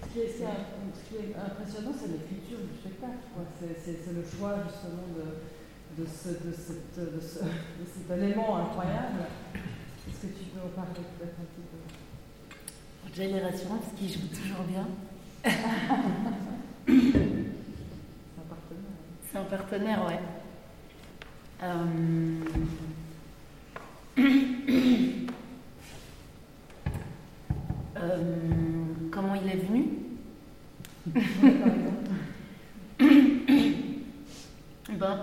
Ce qui, est, ce qui est impressionnant, c'est l'écriture du spectacle. C'est le choix justement de, de, ce, de, cette, de, ce, de cet élément incroyable. Est-ce que tu peux en parler peut-être un petit peu? J'ai les rassurances qui joue toujours bien. C'est un partenaire. C'est un partenaire, ouais. Euh... euh... comment il est venu? Ben,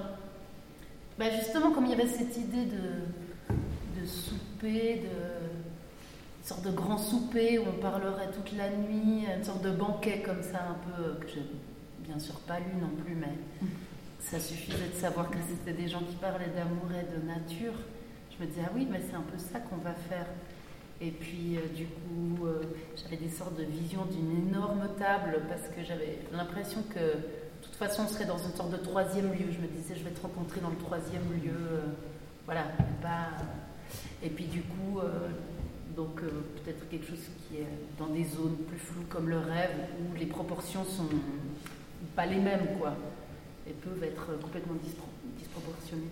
bah, justement, comme il y avait cette idée de, souper, de une sorte de grand souper où on parlerait toute la nuit, une sorte de banquet comme ça, un peu, que j'ai bien sûr pas lu non plus, mais ça suffisait de savoir que c'était des gens qui parlaient d'amour et de nature. Je me disais, ah oui, mais c'est un peu ça qu'on va faire. Et puis, euh, du coup, euh, j'avais des sortes de visions d'une énorme table parce que j'avais l'impression que de toute façon, on serait dans une sorte de troisième lieu. Je me disais, je vais te rencontrer dans le troisième lieu. Euh, voilà, pas. Et puis du coup, euh, donc peut-être quelque chose qui est dans des zones plus floues comme le rêve, où les proportions sont pas les mêmes, quoi. et peuvent être complètement dispro- disproportionnées.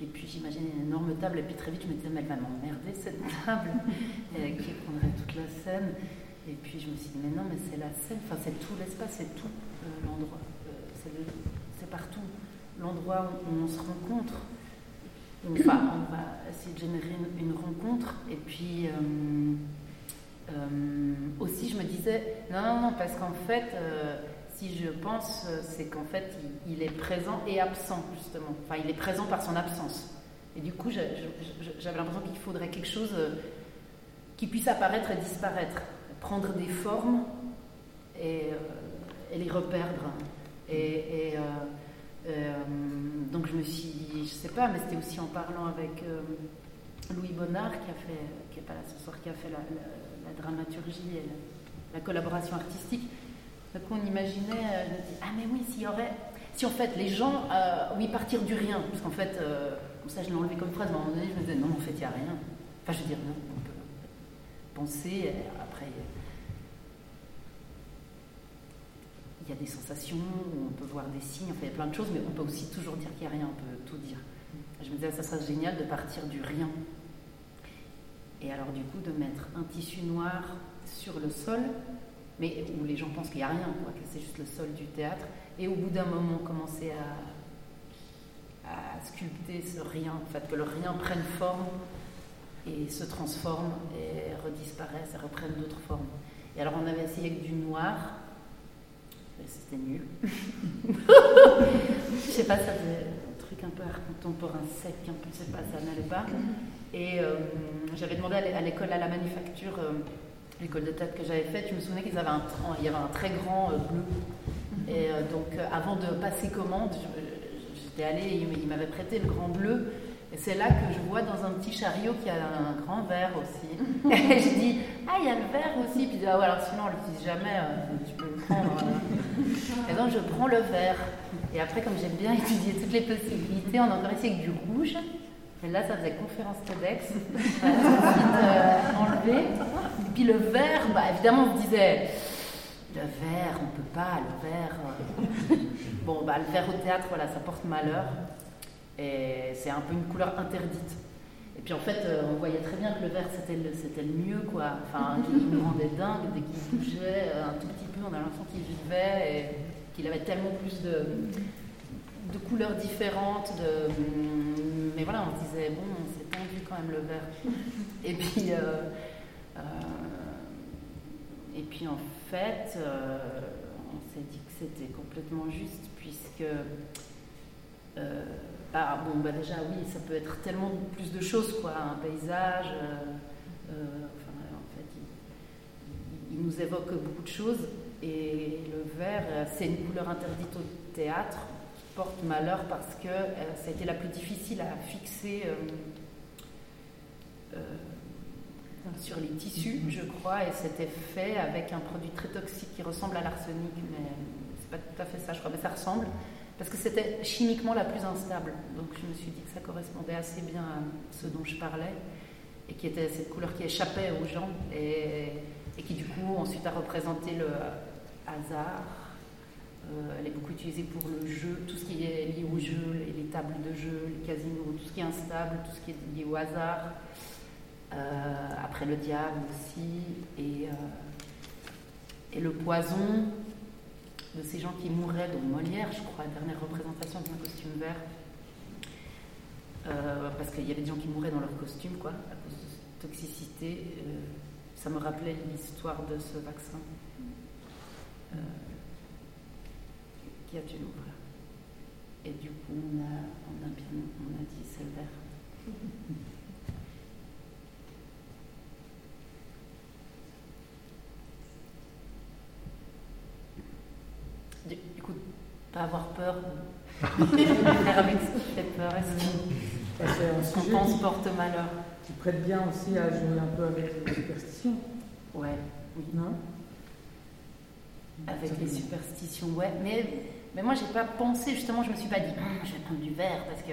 Et puis j'imagine une énorme table, et puis très vite je me disais, mais elle va m'emmerder cette table, qui prendrait toute la scène. Et puis je me suis dit, mais non, mais c'est la scène, enfin c'est tout l'espace, c'est tout l'endroit, c'est partout l'endroit où on se rencontre. On va, on va essayer de générer une, rencontre. Et puis euh, euh, aussi, je me disais, non, non, non, parce qu'en fait, euh, si je pense, c'est qu'en fait, il, est présent et absent, justement. Enfin, il est présent par son absence. Et du coup, j'avais l'impression qu'il faudrait quelque chose qui puisse apparaître et disparaître, prendre des formes et, et les reperdre. Et, euh, euh, donc je me suis dit, je sais pas, mais c'était aussi en parlant avec euh, Louis Bonnard qui a fait, qui est pas là ce soir, qui a fait la, dramaturgie et la, la collaboration artistique. Donc on imaginait, je me dis, ah mais oui, s'il y aurait, si en fait les gens, oui, partir du rien, parce qu'en fait, comme ça je l'ai enlevé comme phrase, mais à un moment donné je me disais, non, en fait il n'y a rien. Enfin je veux dire, non, on peut penser, et après il y a des sensations, on peut voir des signes, enfin il y a plein de choses, mais on peut aussi toujours dire qu'il n'y a rien, on peut tout dire. Je me disais, ça serait génial de partir du rien. Et alors du coup, de mettre un tissu noir sur le sol, mais où les gens pensent qu'il n'y a rien, quoi, que c'est juste le sol du théâtre, et au bout d'un moment, commencer à, à sculpter ce rien, en fait, que le rien prenne forme et se transforme et redisparaisse et reprenne d'autres formes. Et alors on avait essayé avec du noir, mais c'était nul. je sais pas, ça faisait un truc un peu art contemporain sec, un peu, je sais pas, ça n'allait pas. Et euh, j'avais demandé à l'é- à l'école à la manufacture, euh, l'école de tête que j'avais faite, je me souvenais qu'ils avaient un, il y avait un très grand euh, bleu. Et euh, donc avant de passer commande, j'étais allée, il m- il m'avait prêté le grand bleu. C'est là que je vois dans un petit chariot qu'il y a un grand vert aussi. Et je dis, ah, il y a le vert aussi. Puis il dit, ah ouais, alors sinon on l'utilise jamais, euh, tu peux le prendre. euh. Et donc je prends le vert. Et après, comme j'aime bien étudier toutes les possibilités, on a encore essayé avec du rouge. Et là, ça faisait conférence TEDx. Euh, enlevé. Et puis le vert, bah, évidemment, on se disait, le vert, on peut pas, le vert. euh. Bon, bah, le vert au théâtre, voilà, ça porte malheur. Et c'est un peu une couleur interdite. Et puis en fait, euh, on voyait très bien que le vert c'était le, c'était le mieux, quoi. Enfin, il nous rendait dingue dès qu'il bougeait euh, un tout petit peu, on a l'impression qu'il vivait et qu'il avait tellement plus de, de couleurs différentes. De, mais voilà, on se disait, bon, c'est tendu quand même le vert. Et puis, euh, euh, et puis en fait, on s'est dit que c'était complètement juste, puisque. Ah, bon, bah déjà, oui, ça peut être tellement plus de choses, quoi. Un paysage, euh, euh, enfin, en fait, il, nous évoque beaucoup de choses. Et le vert, euh, c'est une couleur interdite au théâtre qui porte malheur parce que ça a été la plus difficile à fixer sur les tissus, je crois, et c'était fait avec un produit très toxique qui ressemble à l'arsenic, mais c'est pas tout à fait ça, je crois, mais ça ressemble parce que c'était chimiquement la plus instable. Donc je me suis dit que ça correspondait assez bien à ce dont je parlais et qui était cette couleur qui échappait aux gens et, qui du coup ensuite a représenté le hasard. Euh, elle est beaucoup utilisée pour le jeu, tout ce qui est lié au jeu, les, les tables de jeu, les casinos, tout ce qui est instable, tout ce qui est lié au hasard. Euh, après le diable aussi et, euh, et le poison de ces gens qui mouraient, dont Molière, je crois, dernière représentation d'un costume vert. Euh, parce qu'il y avait des gens qui mouraient dans leur costume, quoi, à cause de cette toxicité. Euh, ça me rappelait l'histoire de ce vaccin euh, qui a tué nous. Et du coup, on a, on a dit c'est le vert. Du, du coup, pas avoir peur de faire avec ce qui fait peur. Un est-ce qu'on pense porte malheur qui prête bien aussi à jouer un peu avec les superstitions, Ouais, oui. non? Avec les superstitions, ouais. Mais, mais moi, j'ai pas pensé, justement, je me suis pas dit, Hum, je vais prendre du verre parce que.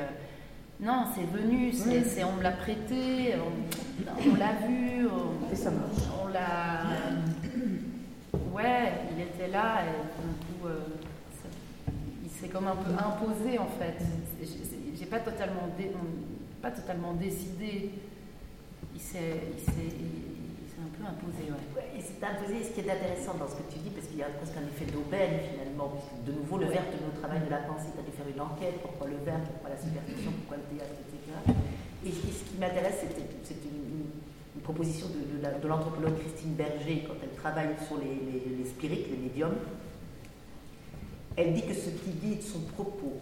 Non, c'est venu, c'est, on me l'a prêté, on, on l'a vu, on, Et ça marche. on l'a. Ouais, il était là et d'un coup, euh, c'est comme un peu imposé en fait. J'ai pas totalement, pas totalement décidé. Il s'est un peu imposé, ouais. ouais et c'est imposé. Ce qui est intéressant dans ce que tu dis, parce qu'il y a presque un effet d'aubaine finalement, puisque de nouveau le verbe de nos travail de la pensée, tu as dû faire une enquête, pourquoi le verbe, pourquoi la superstition, pourquoi le théâtre, etc. Et, ce qui m'intéresse, c'est une, une, proposition de, de l'anthropologue Christine Berger, quand elle travaille sur les, les, les spirites, les médiums. Elle dit que ce qui guide son propos,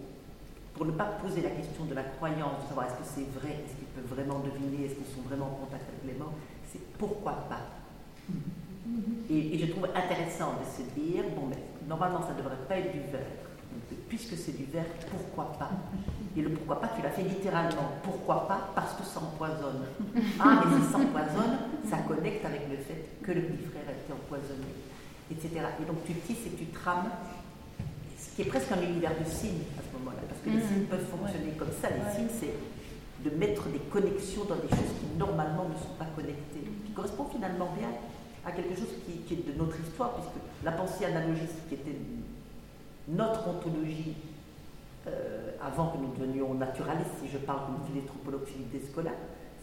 pour ne pas poser la question de la croyance, de savoir est-ce que c'est vrai, est-ce qu'ils peuvent vraiment deviner, est-ce qu'ils sont vraiment en contact avec les morts, c'est pourquoi pas. Et, je trouve intéressant de se dire, bon, mais normalement ça ne devrait pas être du verre. puisque c'est du verre, pourquoi pas? Et le pourquoi pas, tu l'as fait littéralement. Pourquoi pas? Parce que ça empoisonne. Ah, mais si ça empoisonne, ça connecte avec le fait que le petit frère a été empoisonné, etc. Et donc tu tisses et tu trames ce qui est presque un univers de signes à ce moment-là, parce que les mm. signes peuvent fonctionner comme ça. Les signes, c'est de mettre des connexions dans des choses qui normalement ne sont pas connectées, qui correspond finalement bien à quelque chose qui, est de notre histoire, puisque la pensée analogiste, qui était notre ontologie euh, avant que nous devenions naturalistes, si je parle comme dit l'anthropologue Philippe Descola,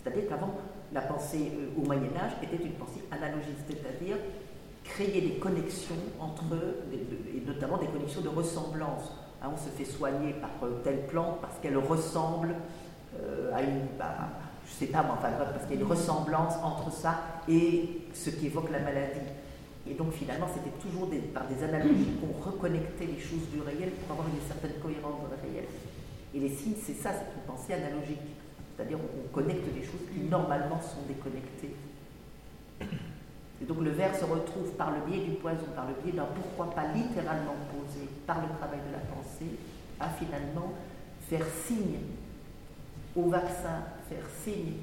c'est-à-dire qu'avant, la pensée euh, au Moyen Âge était une pensée analogiste, c'est-à-dire créer des connexions entre eux, et notamment des connexions de ressemblance. Hein, on se fait soigner par euh, telle plante parce qu'elle ressemble euh, à une. Bah, je sais pas, mais enfin parce qu'il y a une ressemblance entre ça et ce qui évoque la maladie. Et donc finalement, c'était toujours par des analogies qu'on reconnectait les choses du réel pour avoir une certaine cohérence dans le réel. Et les signes, c'est ça, c'est une pensée analogique. C'est-à-dire on connecte des choses qui normalement sont déconnectées. Et donc le verre se retrouve par le biais du poison, par le biais d'un pourquoi pas littéralement posé par le travail de la pensée, à finalement faire signe au vaccin, faire signe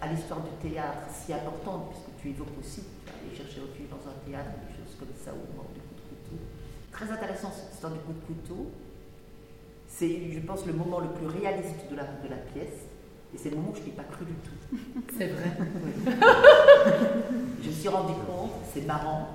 à l'histoire du théâtre si importante, puisque tu évoques aussi, tu vas aller chercher au dans un théâtre, des choses comme ça, ou mort du coup de couteau. Très intéressant cette histoire du coup de couteau. C'est, je pense, le moment le plus réaliste de la, de la pièce et c'est le moment où je n'ai pas cru du tout. C'est vrai. je me suis rendu compte, c'est marrant,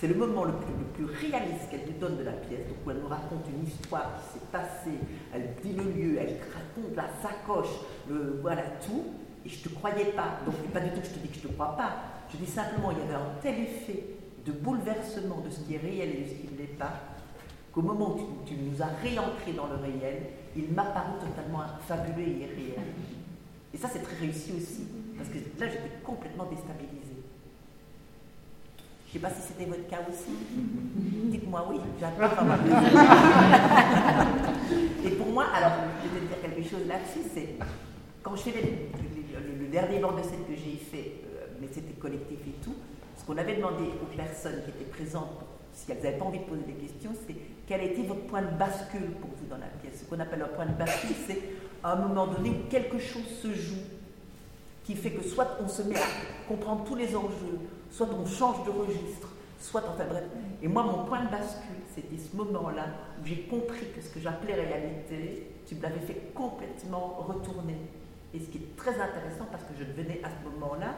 c'est le moment le plus, le plus réaliste qu'elle nous donne de la pièce, donc où elle nous raconte une histoire qui s'est passée, elle dit le lieu, elle raconte la sacoche, le, voilà tout, et je ne te croyais pas. Donc, pas du tout que je te dis que je ne te crois pas. Je dis simplement, il y avait un tel effet de bouleversement de ce qui est réel et de ce qui ne l'est pas, qu'au moment où tu, nous as réancrés dans le réel, il m'a paru totalement fabuleux et irréel. Et ça, c'est très réussi aussi, parce que là, j'étais complètement déstabilisée. Je ne sais pas si c'était votre cas aussi. Dites-moi oui, j'adore Et pour moi, alors, je vais dire quelque chose là-dessus, c'est quand je fais le, dernier bord de scène que j'ai fait, euh, mais c'était collectif et tout, ce qu'on avait demandé aux personnes qui étaient présentes, si elles n'avaient pas envie de poser des questions, c'est quel était votre point de bascule pour vous dans la pièce. Ce qu'on appelle un point de bascule, c'est à un moment donné où quelque chose se joue qui fait que soit on se met à comprendre tous les enjeux, soit on change de registre, soit enfin bref. Et moi, mon point de bascule, c'était ce moment-là où j'ai compris que ce que j'appelais réalité, tu me l'avais fait complètement retourner. Et ce qui est très intéressant parce que je devenais à ce moment-là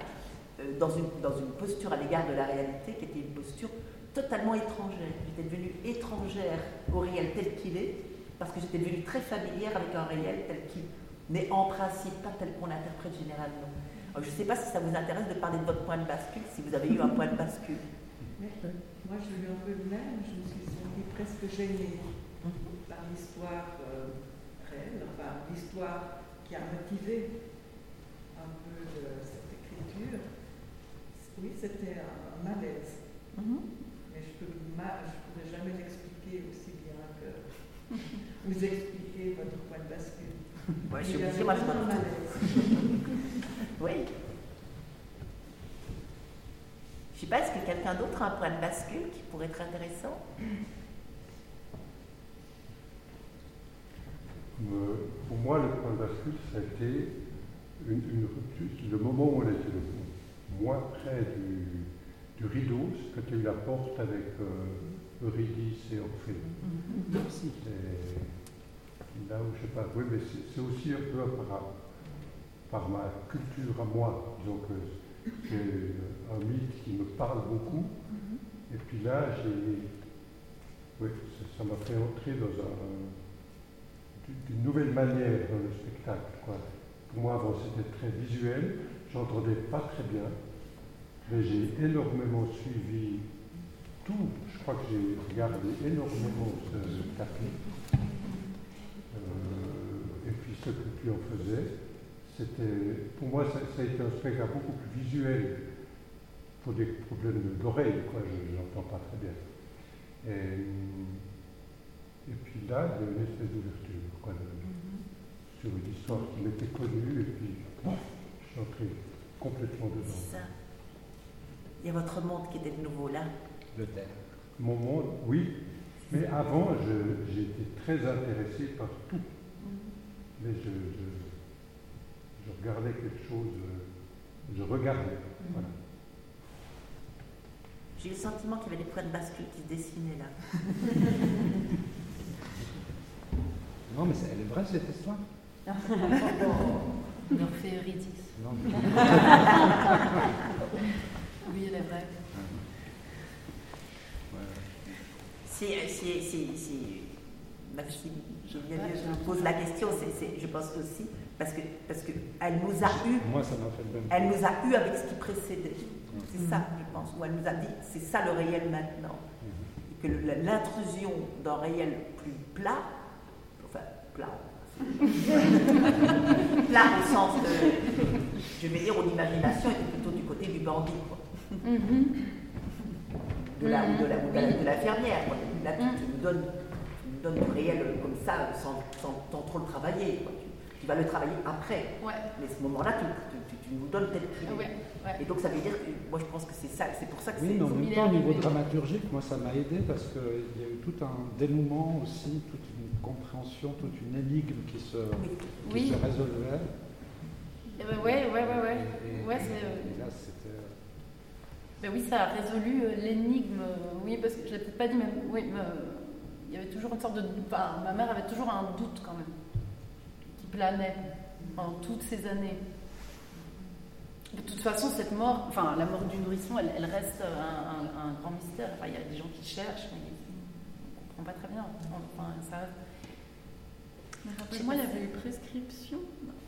euh, dans, une, dans une posture à l'égard de la réalité qui était une posture totalement étrangère. J'étais devenue étrangère au réel tel qu'il est parce que j'étais devenue très familière avec un réel tel qu'il n'est en principe pas tel qu'on l'interprète généralement. Je ne sais pas si ça vous intéresse de parler de votre point de bascule, si vous avez eu un point de bascule. Moi, j'ai eu un peu le même. Je me suis sentie presque gênée par l'histoire euh, réelle, enfin l'histoire qui a motivé un peu cette écriture. Oui, c'était un, malaise. Mhm. Mais je ne pourrais jamais l'expliquer aussi bien que vous expliquer votre point de bascule. Je suis obligée, moi je Oui. Je ne sais pas, est-ce que quelqu'un d'autre a un point de bascule qui pourrait être intéressant? Euh, Pour moi, le point de bascule, ça a été une, rupture, le moment où on était le moins près du, du rideau, c'était la porte avec euh, Eurydice et Orphée. Mm-hmm là où je sais pas, oui, mais c'est aussi un peu par, par ma culture à moi. Disons que c'est un mythe qui me parle beaucoup. Et puis là, j'ai, oui, ça m'a fait entrer dans un, d'une nouvelle manière dans le spectacle. Quoi. Pour moi, avant, c'était très visuel, j'entendais pas très bien, mais j'ai énormément suivi tout. Je crois que j'ai regardé énormément ce tapis. Euh, et puis ce que tu en faisais, pour moi, ça, ça, a été un spectacle beaucoup plus visuel pour des problèmes d'oreille, quoi. Je n'entends pas très bien. Et, et puis là, il y a une espèce d'ouverture, quoi, de, mm-hmm. sur une histoire qui m'était connue, et puis je suis entré complètement dedans. C'est ça. Il y a votre monde qui était de nouveau là. Le thème. Mon monde, oui. Mais avant, j'étais très intéressé par tout. Mm-hmm. Mais je, regardais quelque chose, je regardais. Voilà. J'ai eu le sentiment qu'il y avait des points de bascule qui se dessinaient là. non, mais elle est vraie cette histoire. Morphée Eurydice. Non, mais... oui, elle est vraie. Si, si, si, si Maxime, je, je me pose la question, je pense aussi, parce que parce que elle nous a eu. Moi, ça m'a fait le même. Elle nous a eu avec ce qui précédait. C'est ça, je pense, où elle nous a dit, c'est ça le réel maintenant. Et que l'intrusion d'un réel plus plat, enfin, plat, plat au sens de, je vais dire, où l'imagination était plutôt du côté du bandit, quoi. De la, de la, de la, de la fermière, quoi. Là, tu, tu, nous donnes, tu nous donnes le réel comme ça, sans, sans, sans trop le travailler, quoi. Tu, vas le travailler après. Ouais. Mais ce moment-là, tu, tu, nous donnes tel prix. Ouais. Ouais. Et donc ça veut dire que moi je pense que c'est ça, c'est pour ça que oui, c'est. mais en même temps, au niveau dramaturgique, moi ça m'a aidé parce qu'il y a eu tout un dénouement aussi, toute une compréhension, toute une énigme qui se, oui. qui oui. se résolvait. Ouais, et, et là c'était. Ben oui, ça a résolu l'énigme. Oui, parce que je l'ai peut-être pas dit, mais oui, mais, il y avait toujours une sorte de. Enfin, ma mère avait toujours un doute quand même, planait pendant toutes ces années. De toute façon, cette mort, enfin la mort du nourrisson, elle, elle reste un, un, un, grand mystère. Enfin, il y a des gens qui cherchent, mais on ne comprend pas très bien. Enfin, ça... Rappelle-moi, il y avait eu prescription.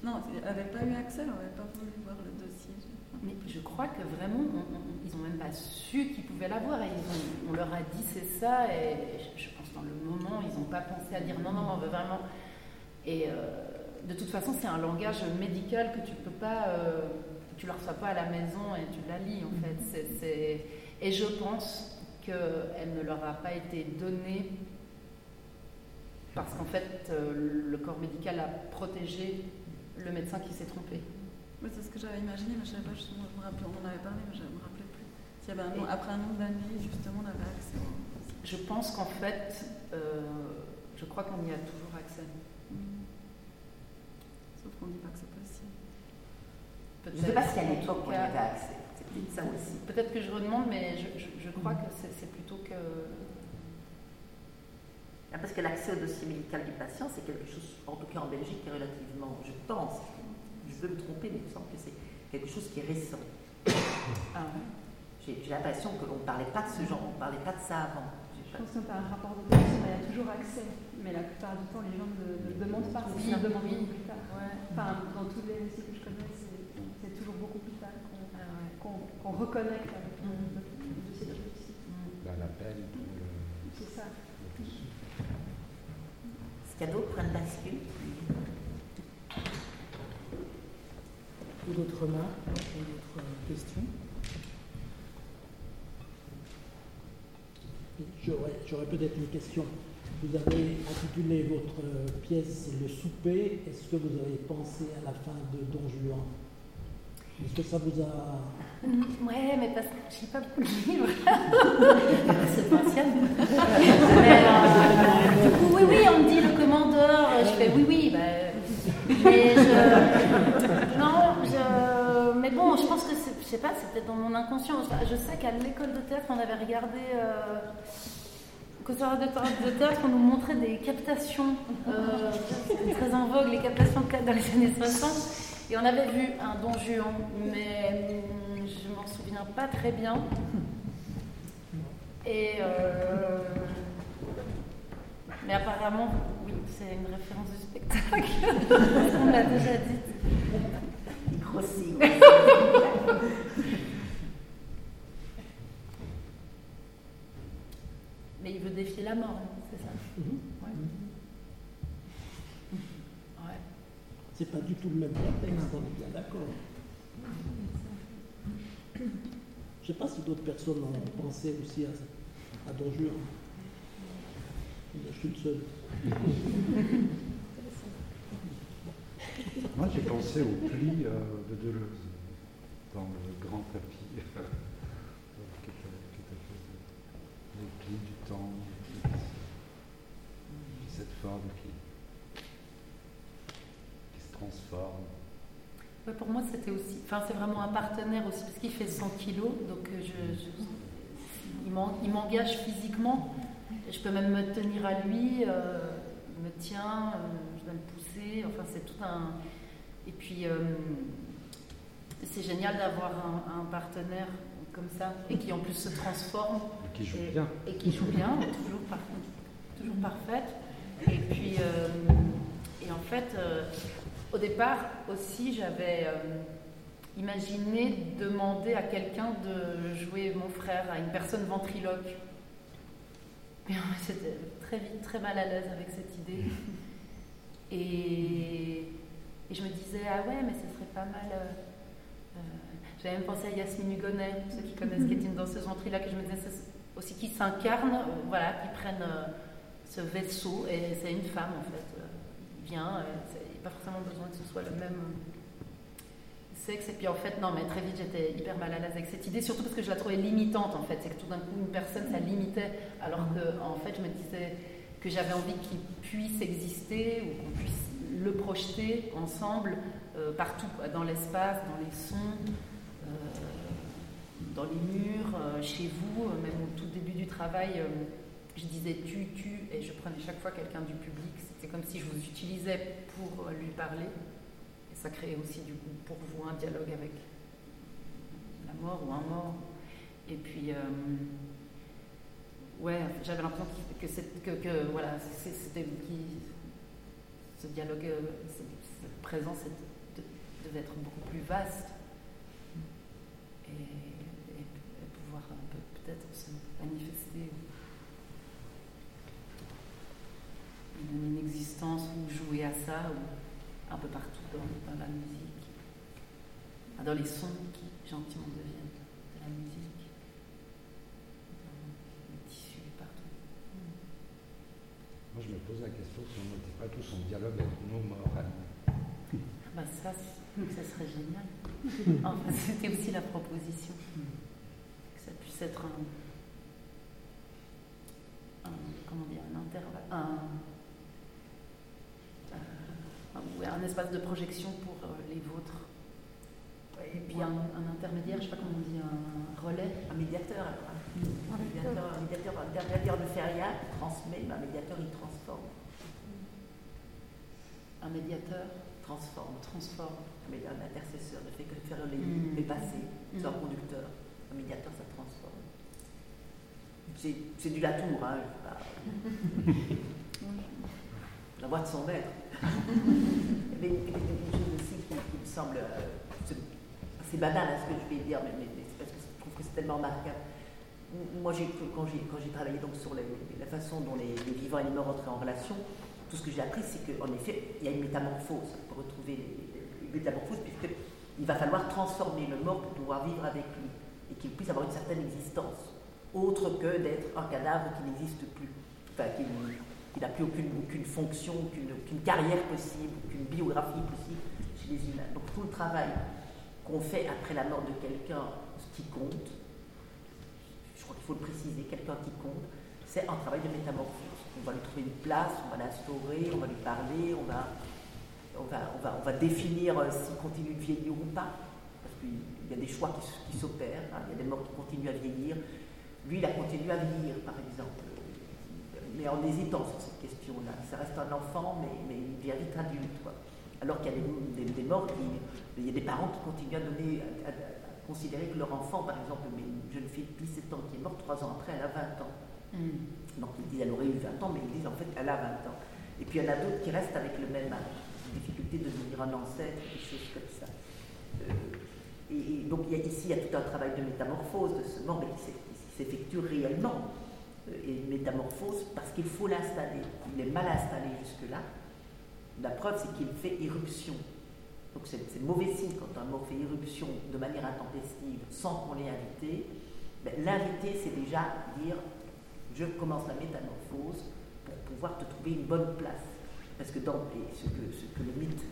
Non, elle n'avait pas eu accès, on n'avait pas voulu voir le dossier. Mais je crois que vraiment, on, on, ils n'ont même pas su qu'ils pouvaient l'avoir. Et ont, on leur a dit c'est ça, et je, je pense dans le moment, ils n'ont pas pensé à dire non, non, on veut vraiment. Et euh, de toute façon, c'est un langage médical que tu ne peux pas. Euh, tu ne la reçois pas à la maison et tu la lis en fait. C est, c est... Et je pense qu'elle ne leur a pas été donnée parce qu'en fait euh, le corps médical a protégé le médecin qui s'est trompé. Oui, c'est ce que j'avais imaginé, mais je ne savais pas justement, je me rappelais, on en avait parlé, mais je ne me rappelais plus. Il y avait un, après un nombre d'années, justement, on avait accès. Je pense qu'en fait, euh, je crois qu'on y a toujours accès. Mmh. Sauf qu'on ne dit pas que c'est possible. Je ne sais pas si à l'époque on y avait accès. C'est peut-être ça aussi. Peut-être que je redemande, mais je, je, je crois que c'est plutôt que. Ah, parce que l'accès au dossier médical du patient, c'est quelque chose, en tout cas en Belgique, qui est relativement, je pense, je veux me tromper, mais il me semble que c'est quelque chose qui est récent. Ah ouais. J'ai l'impression que l'on ne parlait pas de ce genre, on ne parlait pas de ça avant. Je pense que tu as un rapport d'autorisation, il y a toujours accès, mais la plupart du temps, les gens ne, demandent pas, oui, ils demandent oui. plus tard. Ouais. Enfin, dans tous les récits que je connais, c'est toujours beaucoup plus tard qu'on ah ouais. qu qu reconnecte avec mmh. le, le, dossier de réussite. Mmh. L'appel. C'est ça. Est-ce qu'il y a d'autres points de bascule? Ou d'autres remarques, ou d'autres questions? J'aurais peut-être une question. Vous avez intitulé votre pièce Le souper. Est-ce que vous avez pensé à la fin de Don Juan? Est-ce que ça vous a. Ouais, mais parce que je sais pas beaucoup de livres. C'est pas ancien. mais, euh, du coup, oui, oui, on me dit le commandeur. Je fais oui, oui. Bah, mais je. Non, je. Mais bon, je pense que c'est. Je sais pas, c'est peut-être dans mon inconscient. Je sais qu'à l'école de théâtre, on avait regardé. Euh, conservatoire de théâtre, on nous montrait des captations. Euh, très en vogue, les captations de théâtre dans les années 60. Et on avait vu un Don Juan, mais je m'en souviens pas très bien. Et euh, Mais apparemment, oui, c'est une référence du spectacle. On l'a déjà dit. Il Mais il veut défier la mort, non c'est ça Mhm. Ouais. Ouais. C'est pas du tout le même contexte, on est bien d'accord. Je sais pas si d'autres personnes ont pensé aussi à, à Don Juan. Je suis le seul. Moi, j'ai pensé au pli euh, de Deleuze dans le grand tapis euh, qui était, qui était fait de- les plis du temps, cette forme qui, qui se transforme. Ouais, pour moi, c'était aussi. Enfin, c'est vraiment un partenaire aussi, parce qu'il fait 100 kilos, donc euh, je, je- il m'en- il m'engage physiquement. Je peux même me tenir à lui, euh, il me tient, euh, je dois le pousser. Enfin, c'est tout un. Et puis, euh, c'est génial d'avoir un, un partenaire comme ça, et qui en plus se transforme. Et qui joue Et- bien. Et qui joue bien, toujours, par- toujours parfaite. Et puis, euh, et en fait, euh, au départ aussi, j'avais euh, imaginé demander à quelqu'un de jouer mon frère, à une personne ventriloque. Mais j'étais très vite très mal à l'aise avec cette idée. Et, et je me disais, ah ouais, mais ce serait pas mal. euh, J'avais même pensé à Yasmine Hugonnet, ceux qui connaissent, qui est une danseuse ventriloque, et je me disais c'est aussi qui s'incarne, voilà, qui prennent euh, ce vaisseau, et c'est une femme en fait, euh, bien, euh, il n'y a pas forcément besoin que ce soit le même sexe, et puis en fait, non, mais très vite j'étais hyper mal à l'aise avec cette idée, surtout parce que je la trouvais limitante en fait, c'est que tout d'un coup une personne ça limitait, alors que en fait je me disais que j'avais envie qu'il puisse exister ou qu'on puisse le projeter ensemble euh, partout, dans l'espace, dans les sons, dans les murs, chez vous, même au tout début du travail, je disais tu, tu, et je prenais chaque fois quelqu'un du public. C'était comme si je vous utilisais pour euh, lui parler. Et ça créait aussi du coup pour vous un dialogue avec la mort ou un mort. Et puis, euh, ouais, j'avais l'impression que, que, voilà, c'était ce dialogue, euh, cette, présence devait être beaucoup plus vaste et, pouvoir peut-être se manifester et donner une existence ou jouer à ça ou un peu partout dans, dans la musique, Ah, dans les sons qui gentiment deviennent de la musique, dans les tissus partout. Moi, je me pose la question si on n'était pas tous en dialogue avec nos morts. nous. Bah ça, ça serait génial. Enfin, c'était aussi la proposition. Que ça puisse être un, un- comment dire, un intervalle, un, euh, un- un espace de projection pour euh, les vôtres. Et puis un, un intermédiaire, je sais pas comment on dit, un relais. Un médiateur, alors. hein. Un médiateur, un médiateur, un intermédiaire ne fait rien, il transmet, mais un médiateur, il transforme. Un médiateur Transforme. transforme. Mais un intercesseur ne fait que faire les, Mm. les passer. C'est un Mm. conducteur. Un médiateur, ça transforme. C'est c'est du Latour, hein. je sais pas. La voix de son maître. mais il y a une chose aussi qui, qui me euh, c'est banal à ce que je vais dire, mais, c'est parce que je trouve que c'est tellement remarquable. Moi, quand j'ai travaillé donc sur la façon dont les, vivants et les morts entraient en relation, tout ce que j'ai appris, c'est qu'en effet, il y a une métamorphose pour retrouver une métamorphose, puisqu'il va falloir transformer le mort pour pouvoir vivre avec lui et qu'il puisse avoir une certaine existence, autre que d'être un cadavre qui n'existe plus, enfin, qui, n'a plus aucune, fonction, aucune, aucune carrière possible, aucune biographie possible Donc tout le travail qu'on fait après la mort de quelqu'un, qui compte, je crois qu'il faut le préciser, quelqu'un qui compte, c'est un travail de métamorphose. On va lui trouver une place, on va l'instaurer, on va lui parler, on va, on va, on va, on va définir euh, s'il continue de vieillir ou pas, parce qu'il y a des choix qui, s'opèrent, hein. il y a des morts qui continuent à vieillir. Lui, il a continué à vieillir, par exemple, mais en hésitant sur cette question-là. Ça reste un enfant, mais, il devient vite adulte. Alors qu'il y a des, des- des morts, qui, il y a des parents qui continuent à donner, à, à- à considérer que leur enfant, par exemple, une jeune fille de 17 ans qui est morte, trois ans après, elle a 20 ans. Mm. Donc ils disent elle aurait eu 20 ans, mais ils disent en fait elle a 20 ans. Et puis il y en a d'autres qui restent avec le même âge. Difficulté de devenir un ancêtre, des choses comme ça. Euh, et, et donc il y a, ici, il y a tout un travail de métamorphose de ce mort, mais qui s'effectue réellement. Euh, Et une métamorphose parce qu'il faut l'installer. Il est mal installé jusque-là. La preuve, c'est qu'il fait irruption. Donc c'est mauvais signe quand un mort fait irruption de manière intempestive sans qu'on l'ait invité. Ben, L'inviter, c'est déjà dire je commence la métamorphose pour pouvoir te trouver une bonne place. Parce que dans ce, que, le mythe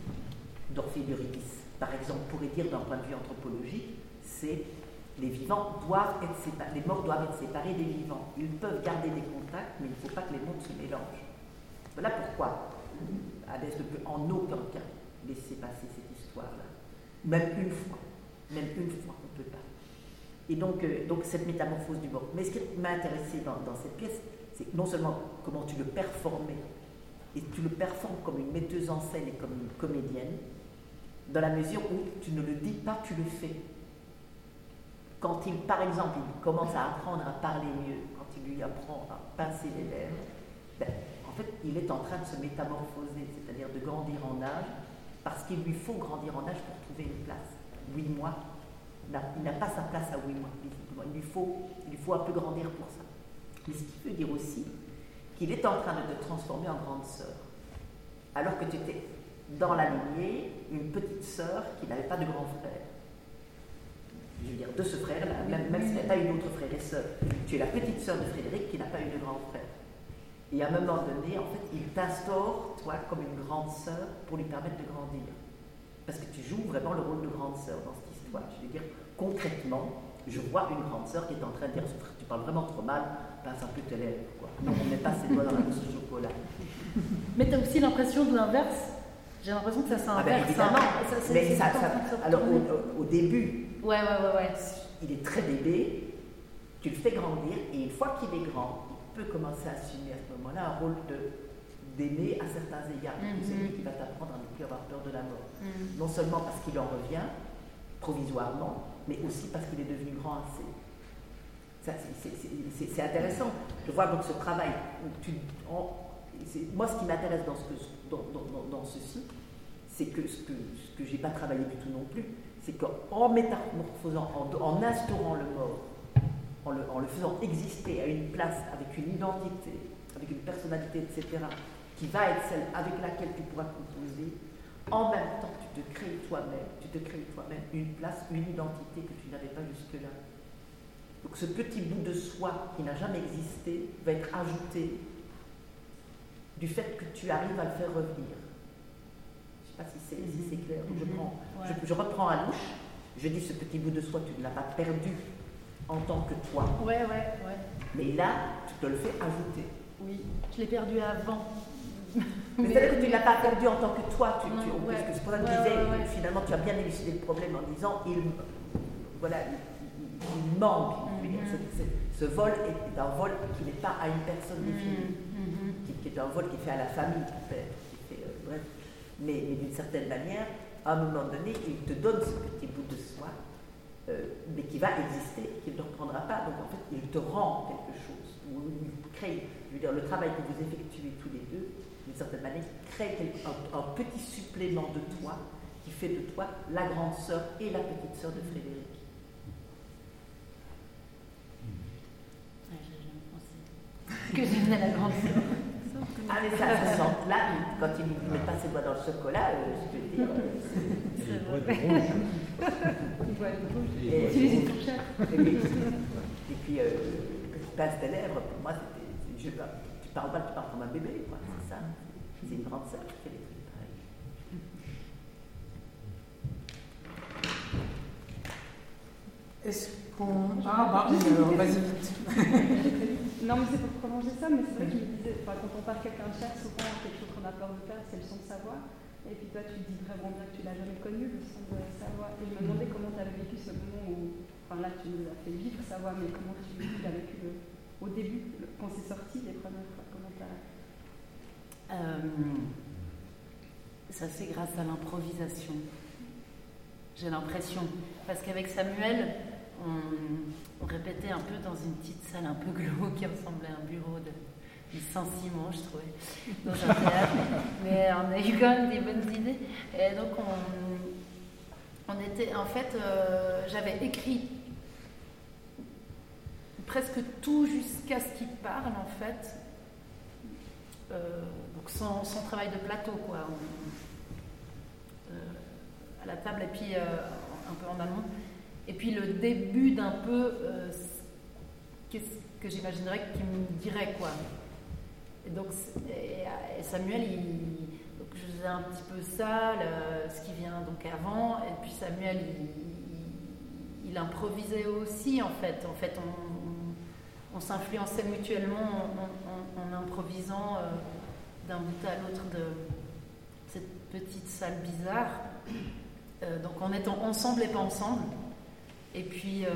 d'Orphée d'Eurydice, par exemple, pourrait dire d'un point de vue anthropologique, c'est les vivants doivent être séparés, les morts doivent être séparés des vivants. Ils peuvent garder des contacts, mais il ne faut pas que les mondes se mélangent. Voilà pourquoi Hadès ne peut en aucun cas laisser passer cette histoire-là. Même une fois. Même une fois, on ne peut pas. Et donc, euh, donc cette métamorphose du mort. Mais ce qui m'a intéressé dans, dans cette pièce, c'est non seulement comment tu le performais, et tu le performes comme une metteuse en scène et comme une comédienne, dans la mesure où tu ne le dis pas, tu le fais. Quand il, par exemple, il commence à apprendre à parler mieux, quand il lui apprend à pincer les lèvres, ben, en fait, il est en train de se métamorphoser, c'est-à-dire de grandir en âge, parce qu'il lui faut grandir en âge pour trouver une place. Huit mois, il n'a- n'a pas sa place à huit mois. Il lui faut, il lui faut un peu grandir pour ça. Mais ce qui veut dire aussi qu'il est en train de te transformer en grande sœur. Alors que tu étais dans la lignée une petite sœur qui n'avait pas de grand frère. Je veux dire, de ce frère-là, même, même s'il n'y a pas une autre frère et sœur, tu es la petite sœur de Frédéric qui n'a pas eu de grand frère. Et à un moment donné, en fait, il t'instaure, toi, comme une grande sœur pour lui permettre de grandir. Parce que tu joues vraiment le rôle de grande sœur dans cette histoire. Je veux dire, concrètement, je vois une grande sœur qui est en train de dire Tu parles vraiment trop mal, passe un peu tes lèvres. Quoi. Non, on met pas ses doigts dans la mousse au chocolat. Mais tu as aussi l'impression de l'inverse. J'ai l'impression que ça Ah ben, s'inverse. évidemment. hein. Ça, Mais ça, ça- alors au, au- début, Ouais, ouais, ouais, ouais. il est très bébé, tu le fais grandir, et une fois qu'il est grand, peut commencer à assumer à ce moment-là un rôle de d'aimer à certains égards. Mhm. C'est lui qui va t'apprendre à ne plus avoir peur de la mort. Mm. Non seulement parce qu'il en revient, provisoirement, mais aussi parce qu'il est devenu grand assez. Ça, c'est- intéressant de voir donc ce travail. où tu- c'est- moi, ce qui m'intéresse dans, ce que- dans, dans- dans- dans ceci, c'est que ce que, ce que j'ai pas travaillé du tout non plus, c'est qu'en métamorphosant, en, en instaurant le mort, en le, en le faisant exister à une place avec une identité, avec une personnalité, etc., qui va être celle avec laquelle tu pourras composer, en même temps, tu te crées toi-même, tu te crées toi-même une place, une identité que tu n'avais pas jusque-là. Donc ce petit bout de soi qui n'a jamais existé va être ajouté du fait que tu arrives à le faire revenir. Je ne sais pas si c'est si clair. Je, Mhm. prends, Ouais. je, je reprends à louche, je dis ce petit bout de soi, tu ne l'as pas perdu en tant que toi. Ouais, ouais, ouais. Mais là, tu te le fais ajouter. Oui, je l'ai perdu avant. Mais c'est-à-dire que tu ne l'as pas perdu en tant que toi. Tu, parce que c'est pour ça que je Ouais, disais, ouais, ouais. finalement, tu as bien élucidé le problème en disant, il, voilà, il, manque. Mhm. ce, vol est un vol qui n'est pas à une personne définie, Mhm. qui, qui est un vol qui est fait à la famille, qui fait, qui fait, euh, bref. Mais, mais d'une certaine manière, à un moment donné, il te donne ce petit bout de soi, euh, mais qui va exister, qu'il ne reprendra pas. Donc en fait, il te rend quelque chose, ou il crée, je veux dire, le travail que vous effectuez tous les deux, d'une certaine manière, crée quelque- un, un petit supplément de toi qui fait de toi la grande sœur et la petite sœur de Frédéric. Que j'aimais la grande sœur. Ah mais ça, ça sent, là, quand il ne met pas ses doigts dans le chocolat, euh, je peux te dire, euh, Et C'est vrai. Et il Et-. Et puis, euh, pince tes lèvres, pour moi, c'était. je- Tu parles pas, tu parles comme un bébé, quoi, c'est ça. C'est une grande sœur qui fait des trucs pareils. Est-ce qu'on. Ah, bah vas-y vite. Non, mais c'est pour prolonger ça, mais c'est vrai que je me disais, quand on parle quelqu'un de cher, souvent quelque chose qu'on a peur de perdre, c'est le son de sa voix. Et puis toi, tu dis vraiment bien que tu l'as jamais connu, le son de sa voix. Et je me demandais comment tu avais vécu ce moment où, enfin là, tu nous as fait vivre sa voix, mais comment tu l'as vécu le- au début, quand c'est sorti les premières fois, comment t'as. Euh, ça c'est grâce à l'improvisation. J'ai l'impression. Parce qu'avec Samuel, on, on répétait un peu dans une petite salle un peu glauque qui ressemblait à un bureau de licenciement, je trouvais, dans un théâtre. Mais on a eu quand même des bonnes idées. Et donc, on, était, en fait, euh, j'avais écrit presque tout jusqu'à ce qu'il parle, en fait. Euh, donc, son, son, travail de plateau, quoi. On, euh, à la table, et puis un peu en amont. Et puis le début d'un peu euh, qu'est-ce que j'imaginerais qu'il me dirait quoi. Et donc Samuel, il, donc je faisais un petit peu ça, ce qui vient donc avant, et puis Samuel, il, improvisait aussi en fait. En fait, on, on, s'influençait mutuellement en, en improvisant euh, d'un bout à l'autre de cette petite salle bizarre. Euh, donc en étant ensemble et pas ensemble. Et puis, euh,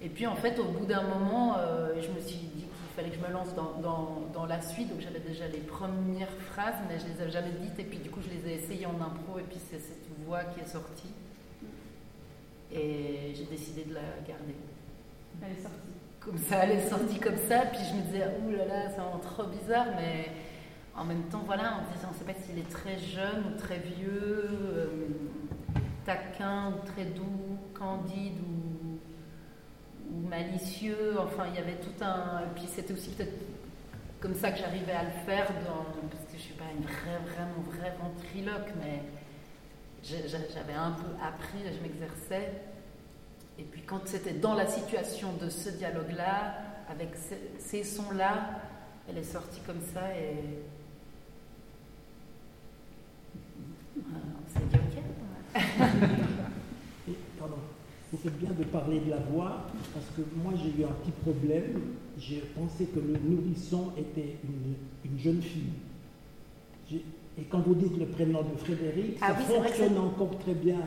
et puis en fait, au bout d'un moment, euh, je me suis dit qu'il fallait que je me lance dans, dans, dans la suite. Donc j'avais déjà les premières phrases, mais je les avais jamais dites. Et puis du coup, je les ai essayées en impro. Et puis c'est cette voix qui est sortie. Et j'ai décidé de la garder. Elle est sortie. Comme ça, elle est sortie comme ça. Puis je me disais, ouh là là, c'est vraiment trop bizarre, mais en même temps, voilà, on disait, on ne sait pas s'il est très jeune ou très vieux, euh, taquin ou très doux, candide ou, malicieux. Enfin, il y avait tout un. Et puis c'était aussi peut-être comme ça que j'arrivais à le faire, parce que je ne suis pas une vraie, vraiment vraie ventriloque, mais j'avais un peu appris, je m'exerçais. Et puis quand c'était dans la situation de ce dialogue-là, avec ces, sons-là, elle est sortie comme ça et. Pardon. Vous faites bien de parler de la voix, parce que moi j'ai eu un petit problème. J'ai pensé que le nourrisson était une, une jeune fille. Et quand vous dites le prénom de Frédéric, ah ça oui, fonctionne encore très bien.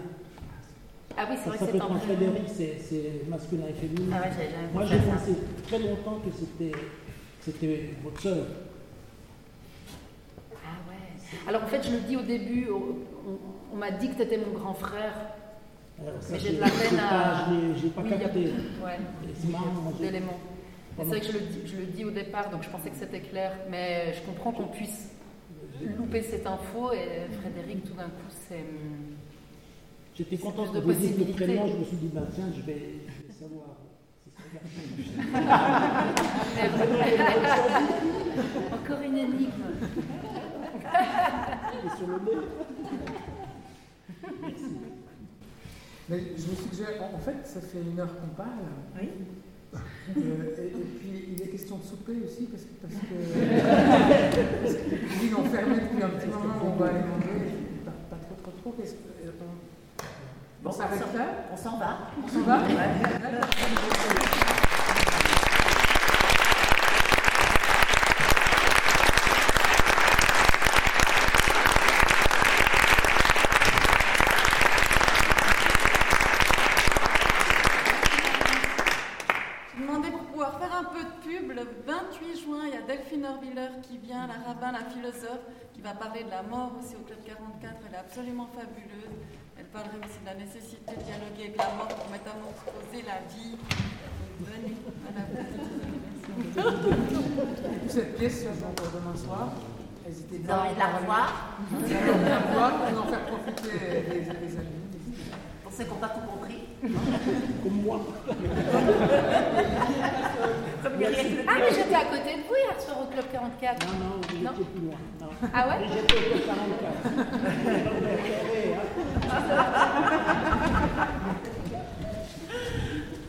Ah oui, c'est vrai ça que c'est quand Frédéric, c'est masculin et féminin. Ah ouais, moi j'ai pensé très longtemps que c'était votre sœur. Alors en fait, je le dis au début, on, on m'a dit que tu étais mon grand frère. Alors, ça, mais j'ai de la peine à. Je n'ai pas oui, capté. Ouais, d'éléments. C'est vrai que je le, dis, je le, dis, au départ, donc je pensais que c'était clair, mais je comprends qu'on puisse louper cette info et Frédéric, tout d'un coup, c'est. J'étais contente de vous dire le prénom, je me suis dit, ben, tiens, je vais, je vais savoir. Encore une énigme. Et sur le nez. Mais je me suggère, en fait, ça fait une heure qu'on parle. Oui. Euh, et, et, puis, il est question de souper aussi, parce que, parce que, ont fermé depuis un petit moment, on va aller manger. Pas, pas trop, trop, trop. Qu'est-ce que, on, bon, on s'arrête là On s'en va. On s'en va qui vient, la rabbin, la philosophe, qui va parler de la mort aussi au Club 44. Elle est absolument fabuleuse. Elle parlerait aussi de la nécessité de dialoguer avec la mort pour métamorphoser la vie. Venez à la Cette pièce se joue demain soir. N'hésitez pas à la revoir. la revoir pour en faire profiter les, les amis. Pour ceux qui n'ont pas tout compris. Comme moi. ah, mais j'étais à côté de vous hier soir au Club 44. Non, non, vous non. plus loin. Non. Ah ouais J'étais au Club 44.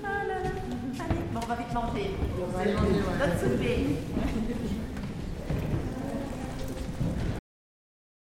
Ah là là. Allez, bon, on va vite. On va ouais. Notre souper.